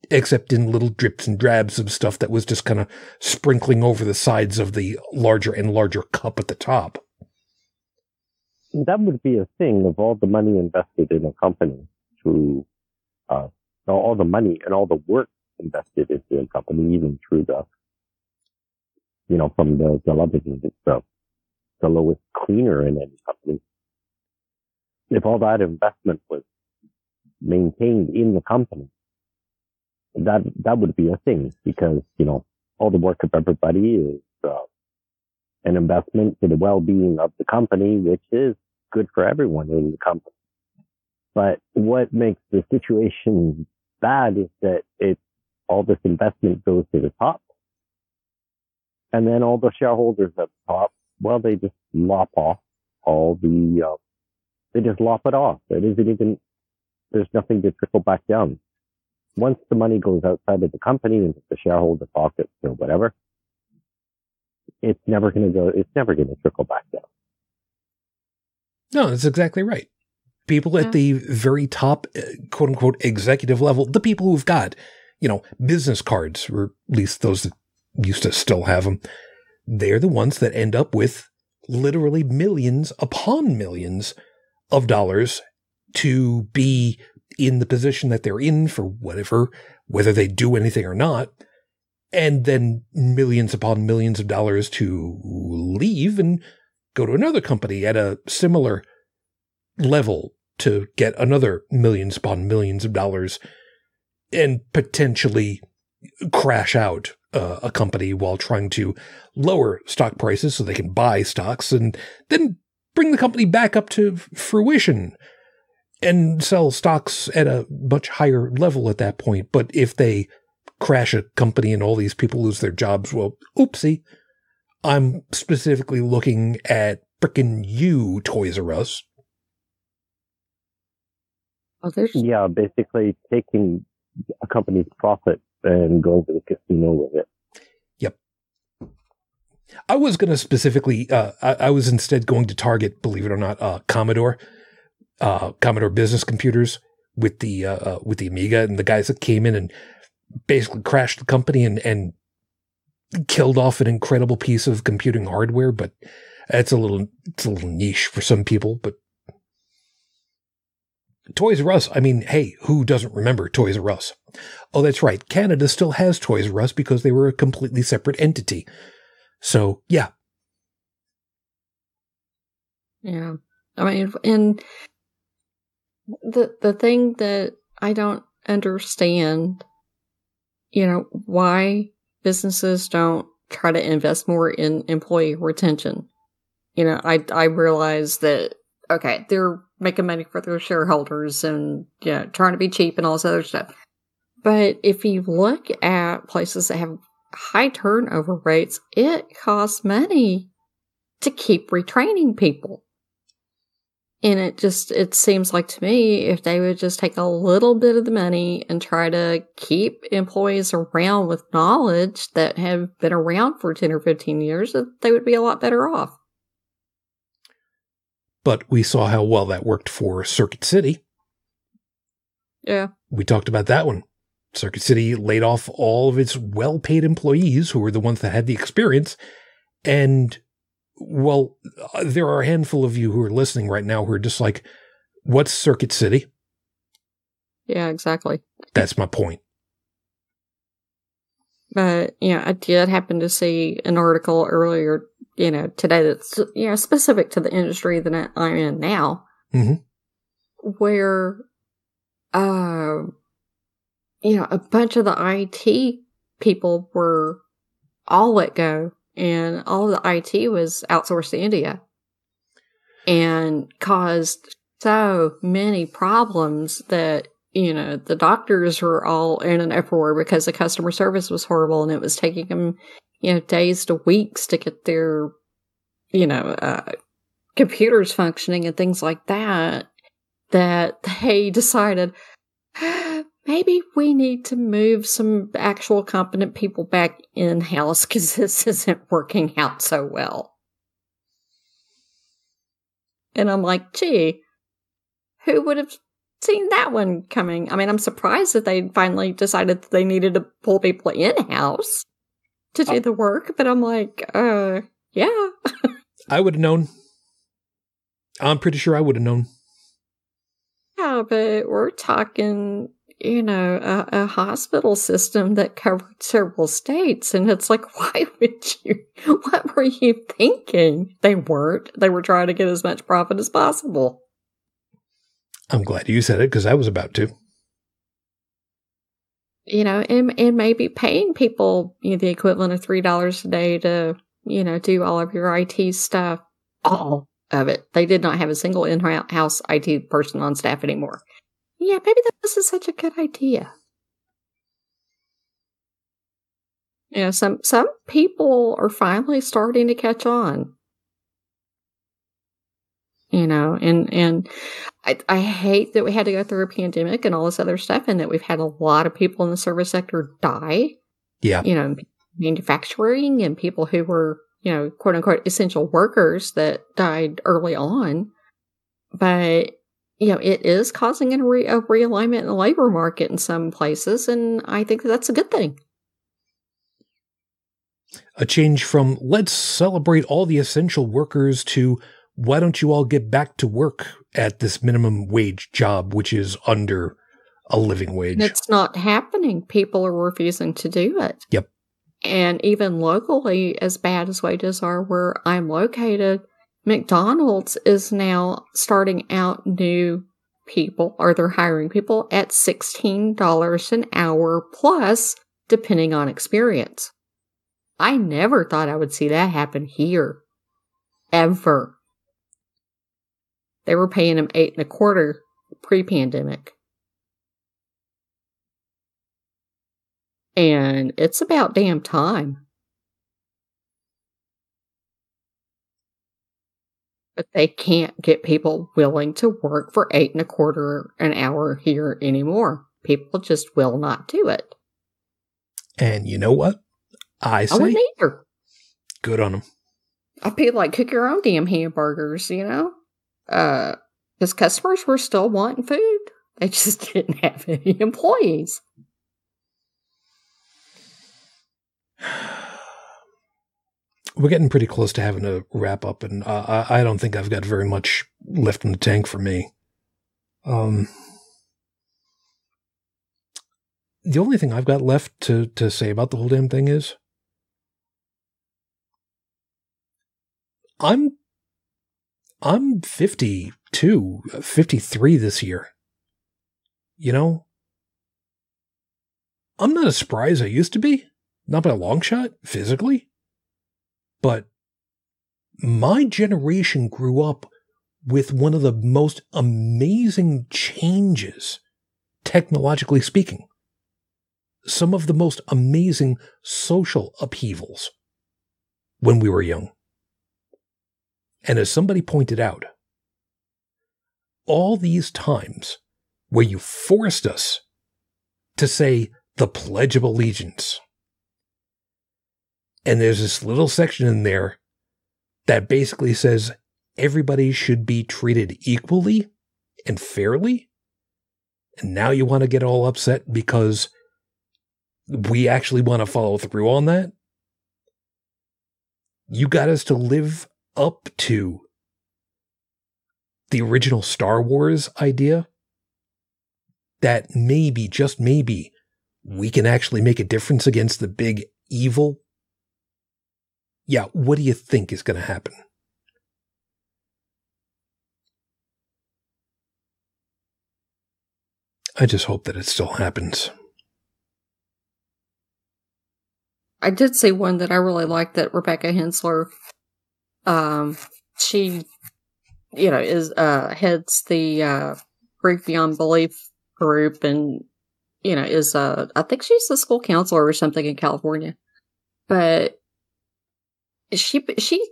except in little drips and drabs of stuff that was just kind of sprinkling over the sides of the larger and larger cup at the top. That would be a thing of all the money invested in a company through uh, all the money and all the work invested into a company, even through the, you know, from the the television, it's the, the lowest cleaner in any company. If all that investment was maintained in the company, that, that would be a thing because, you know, all the work of everybody is, uh, an investment in the well-being of the company, which is good for everyone in the company. But what makes the situation bad is that it all this investment goes to the top, and then all the shareholders at the top, well, they just lop off all the, uh, they just lop it off. It isn't even. There's nothing to trickle back down. Once the money goes outside of the company into the shareholder pockets or whatever, it's never going to go. It's never going to trickle back down. No, that's exactly right. People at Yeah. the very top, uh, quote unquote, executive level, the people who've got, you know, business cards, or at least those that used to still have them, they're the ones that end up with literally millions upon millions of dollars to be in the position that they're in for whatever, whether they do anything or not. And then millions upon millions of dollars to leave and go to another company at a similar level to get another millions upon millions of dollars and potentially crash out uh, a company while trying to lower stock prices so they can buy stocks and then bring the company back up to fruition and sell stocks at a much higher level at that point. But if they crash a company and all these people lose their jobs, well, oopsie, I'm specifically looking at frickin' you, Toys R Us. Oh, there's Yeah, basically taking a company's profit and going to the casino with it. Yep. I was going to specifically, uh, I, I was instead going to target, believe it or not, uh, Commodore, uh, Commodore business computers with the, uh, uh, with the Amiga and the guys that came in and basically crashed the company and, and killed off an incredible piece of computing hardware. But it's a little, it's a little niche for some people, but Toys R Us, I mean, hey, who doesn't remember Toys R Us? Oh, that's right. Canada still has Toys R Us because they were a completely separate entity. So, yeah, Yeah. I mean, and the the thing that I don't understand, you know, why businesses don't try to invest more in employee retention. You know, I I realize that okay, they're making money for their shareholders and you know, trying to be cheap and all this other stuff. But if you look at places that have high turnover rates, it costs money to keep retraining people. And it just, it seems like to me, if they would just take a little bit of the money and try to keep employees around with knowledge that have been around for 10 or 15 years, that they would be a lot better off. but we saw how well that worked for Circuit City. Yeah. We talked about that one. Circuit City laid off all of its well paid employees who were the ones that had the experience. And, well, uh, there are a handful of you who are listening right now who are just like, what's Circuit City? Yeah, exactly. That's my point. But, you know, I did happen to see an article earlier, you know, today that's, you know, specific to the industry that I- I'm in now, Mhm. where, uh, you know, a bunch of the IT people were all let go and all the IT was outsourced to India and caused so many problems that you know the doctors were all in an uproar because the customer service was horrible and it was taking them you know days to weeks to get their you know uh, computers functioning and things like that that they <laughs> decided maybe we need to move some actual competent people back in house because this isn't working out so well and i'm like gee who would have seen that one coming? I mean, I'm surprised that they finally decided that they needed to pull people in house to do Oh. the work, but I'm like, uh, yeah. <laughs> I would have known. I'm pretty sure I would have known. Yeah, but we're talking, you know, a, a hospital system that covered several states. And it's like, <laughs> why would you? What were you thinking? They weren't. They were trying to get as much profit as possible. I'm glad you said it because I was about to. you know, and and maybe paying people you know, the equivalent of three dollars a day to you know do all of your IT stuff, all of it. They did not have a single in-house IT person on staff anymore. Yeah, maybe that this is such a good idea. You know, some some people are finally starting to catch on. You know, and and I, I hate that we had to go through a pandemic and all this other stuff, and that we've had a lot of people in the service sector die. Yeah. You know, manufacturing and people who were, you know, quote unquote essential workers that died early on. But, you know, it is causing a, re- a realignment in the labor market in some places, and I think that that's a good thing. A change from let's celebrate all the essential workers to why don't you all get back to work at this minimum wage job, which is under a living wage? It's not happening. People are refusing to do it. Yep. And even locally, as bad as wages are where I'm located, McDonald's is now starting out new people, or they're hiring people at $16 an hour plus, depending on experience. I never thought I would see that happen here. Ever. They were paying them eight and a quarter pre pandemic. And it's about damn time. But they can't get people willing to work for eight and a quarter an hour here anymore. People just will not do it. And you know what? I say I wouldn't either. good on them. I feel like cook your own damn hamburgers, you know? Uh, because customers were still wanting food. They just didn't have any employees. We're getting pretty close to having to wrap up, and uh, I I don't think I've got very much left in the tank for me. Um, the only thing I've got left to to say about the whole damn thing is, I'm I'm 52, 53 this year. You know, I'm not as spry as I used to be, not by a long shot, physically. But my generation grew up with one of the most amazing changes, technologically speaking. Some of the most amazing social upheavals when we were young. And as somebody pointed out, all these times where you forced us to say the Pledge of Allegiance and there's this little section in there that basically says everybody should be treated equally and fairly. And now you want to get all upset because we actually want to follow through on that. You got us to live up to the original Star Wars idea that maybe, just maybe, we can actually make a difference against the big evil yeah, what do you think is going to happen? I just hope that it still happens. I did see one that I really liked that Rebecca Hensler, um, she, you know, is, uh, heads the, uh, Grief Beyond Belief group and, you know, is, uh, I think she's the school counselor or something in California. But she she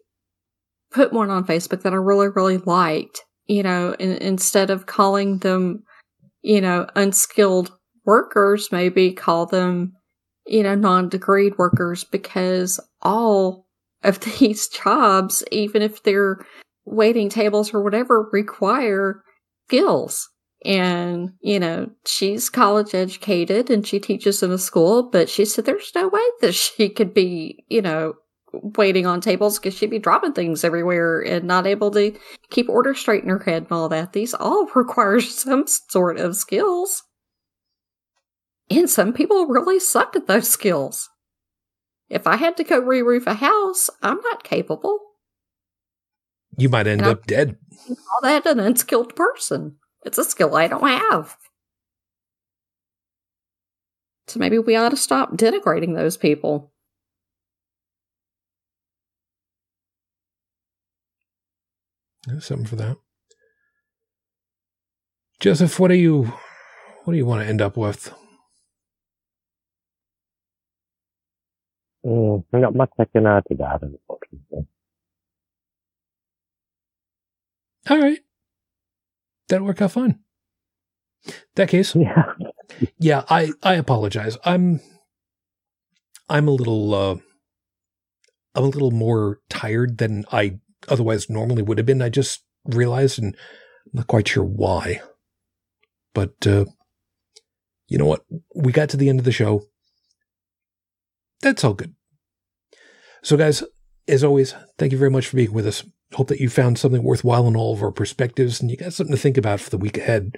put one on Facebook that I really really liked. You know, in, instead of calling them, you know, unskilled workers, maybe call them, you know, non-degreed workers because all of <laughs> these jobs, even if they're waiting tables or whatever, require skills. And, you know, she's college educated and she teaches in a school, but she said there's no way that <laughs> she could be, you know, waiting on tables because she'd be dropping things everywhere and not able to keep order straight in her head and all that. These all <laughs> require some sort of skills. And some people really suck at those skills. If I had to go re roof a house, I'm not capable. You might end And up dead. All that an unskilled person. It's a skill I don't have. So maybe we ought to stop denigrating those people. There's something for that. Joseph, what do you what do you want to end up with? Mm, not much I can add to that, unfortunately. All right. That'll work out fine. That case, <laughs> Yeah. yeah, I I apologize. I'm I'm a little uh I'm a little more tired than I otherwise normally would have been. I just realized and I'm not quite sure why. But uh you know what? We got to the end of the show. That's all good. So guys, as always, thank you very much for being with us. Hope that you found something worthwhile in all of our perspectives and you got something to think about for the week ahead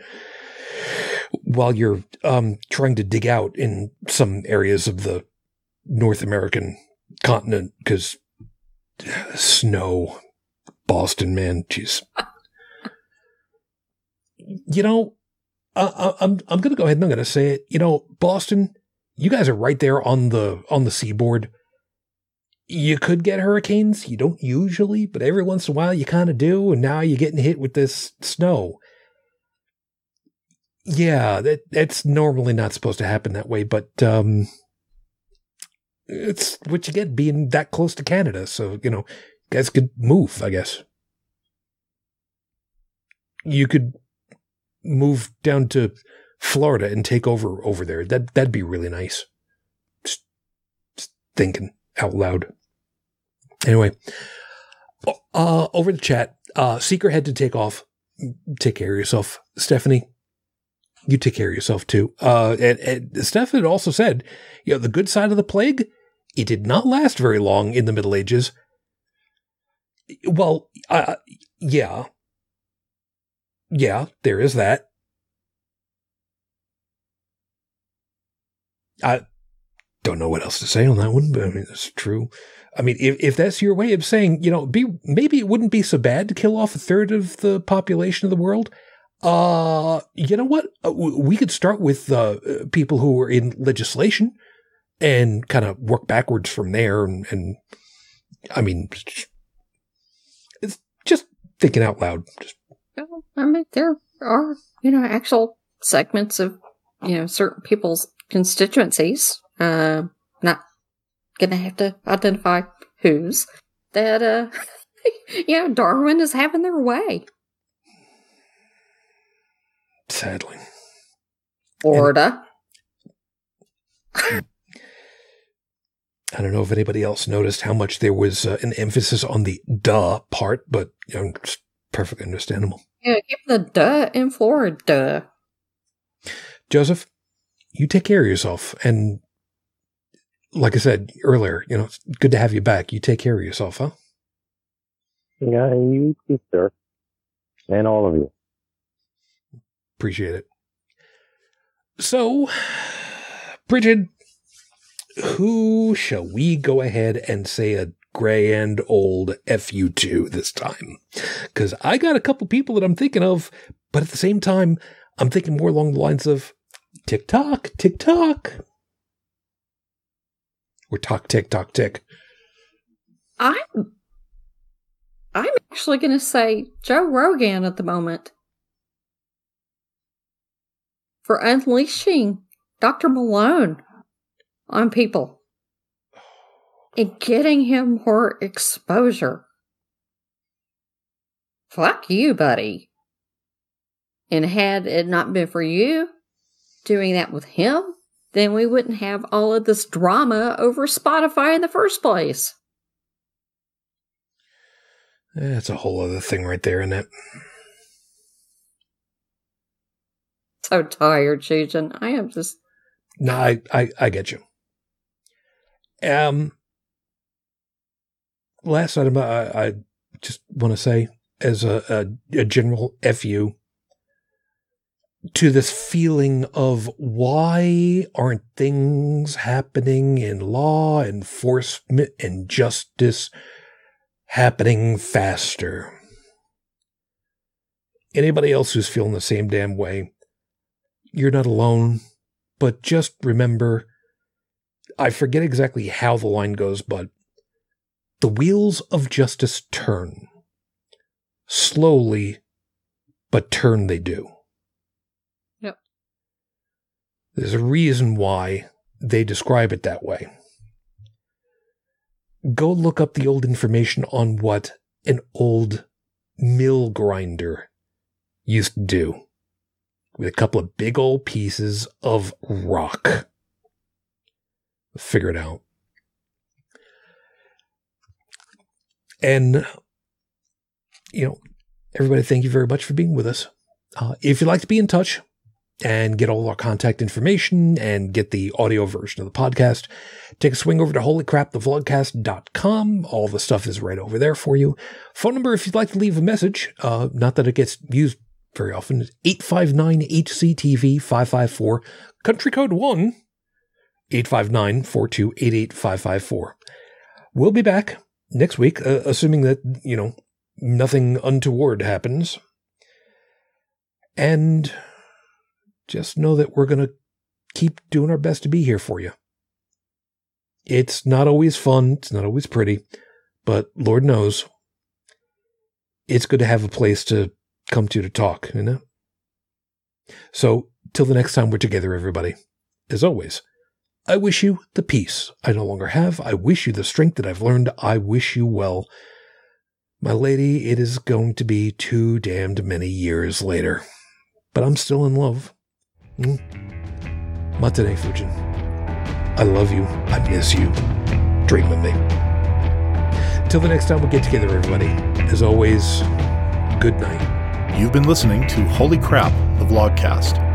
while you're um, trying to dig out in some areas of the North American continent because snow, Boston, man, jeez. <laughs> you know, I, I, I'm I'm gonna go ahead and I'm gonna say it. You know, Boston, you guys are right there on the on the seaboard. You could get hurricanes. You don't usually, but every once in a while you kind of do. And now you're getting hit with this snow. Yeah, that that's normally not supposed to happen that way, but um, it's what you get being that close to Canada. So you know, guys could move, I guess. you could move down to Florida and take over over there. That that'd be really nice. Just, just thinking out loud. Anyway, uh, over the chat, uh, Seeker had to take off. Take care of yourself, Stephanie. You take care of yourself too. Uh, and, and Steph had also said, you know, the good side of the plague, it did not last very long in the Middle Ages. Well, uh, yeah, yeah, there is that. I don't know what else to say on that one, but I mean, it's true. I mean, if, if that's your way of saying, you know, be maybe it wouldn't be so bad to kill off a third of the population of the world. Uh, you know what? Uh, we could start with uh, people who are in legislation and kind of work backwards from there. And, and I mean, thinking out loud. Just I mean, there are you know actual segments of you know certain people's constituencies. Uh, not gonna have to identify whose that uh, <laughs> you know Darwin is having their way. Sadly, Florida. And- I don't know if anybody else noticed how much there was uh, an emphasis on the duh part, but you know, it's perfectly understandable. Yeah, keep the duh in Florida. Joseph, you take care of yourself. And like I said earlier, you know, it's good to have you back. You take care of yourself, huh? Yeah, you too, sir. And all of you. Appreciate it. So, Bridget, who shall we go ahead and say a grand old FU to this time? Because I got a couple people that I'm thinking of, but at the same time, I'm thinking more along the lines of TikTok, TikTok. Or talk, tick, tock, tick. I'm I'm actually going to say Joe Rogan at the moment for unleashing Dr. Malone on people and getting him more exposure. Fuck you, buddy. And had it not been for you doing that with him, then we wouldn't have all of this drama over Spotify in the first place. That's a whole other thing right there, isn't it? So tired, Susan. I am just No, I, I, I get you. Um, last item I, I just want to say as a, a, a general fu to this feeling of why aren't things happening in law enforcement and justice happening faster? Anybody else who's feeling the same damn way, you're not alone, but just remember I forget exactly how the line goes, but the wheels of justice turn. Slowly, but turn they do. Yep. There's a reason why they describe it that way. Go look up the old information on what an old mill grinder used to do with a couple of big old pieces of rock figure it out. And, you know, everybody, thank you very much for being with us. Uh, if you'd like to be in touch and get all our contact information and get the audio version of the podcast, take a swing over to holycrapthevlogcast.com. All the stuff is right over there for you. Phone number, if you'd like to leave a message, uh, not that it gets used very often, is 859 HCTV 554, country code 1 859 4288 554. We'll be back next week, uh, assuming that, you know, nothing untoward happens. And just know that we're going to keep doing our best to be here for you. It's not always fun, it's not always pretty, but Lord knows it's good to have a place to come to to talk, you know? So, till the next time we're together, everybody, as always, I wish you the peace I no longer have. I wish you the strength that I've learned. I wish you well. My lady, it is going to be too damned many years later. But I'm still in love. Mm. Matane Fujin. I love you. I miss you. Dream with me. Till the next time we get together, everybody. As always, good night. You've been listening to Holy Crap, the Vlogcast.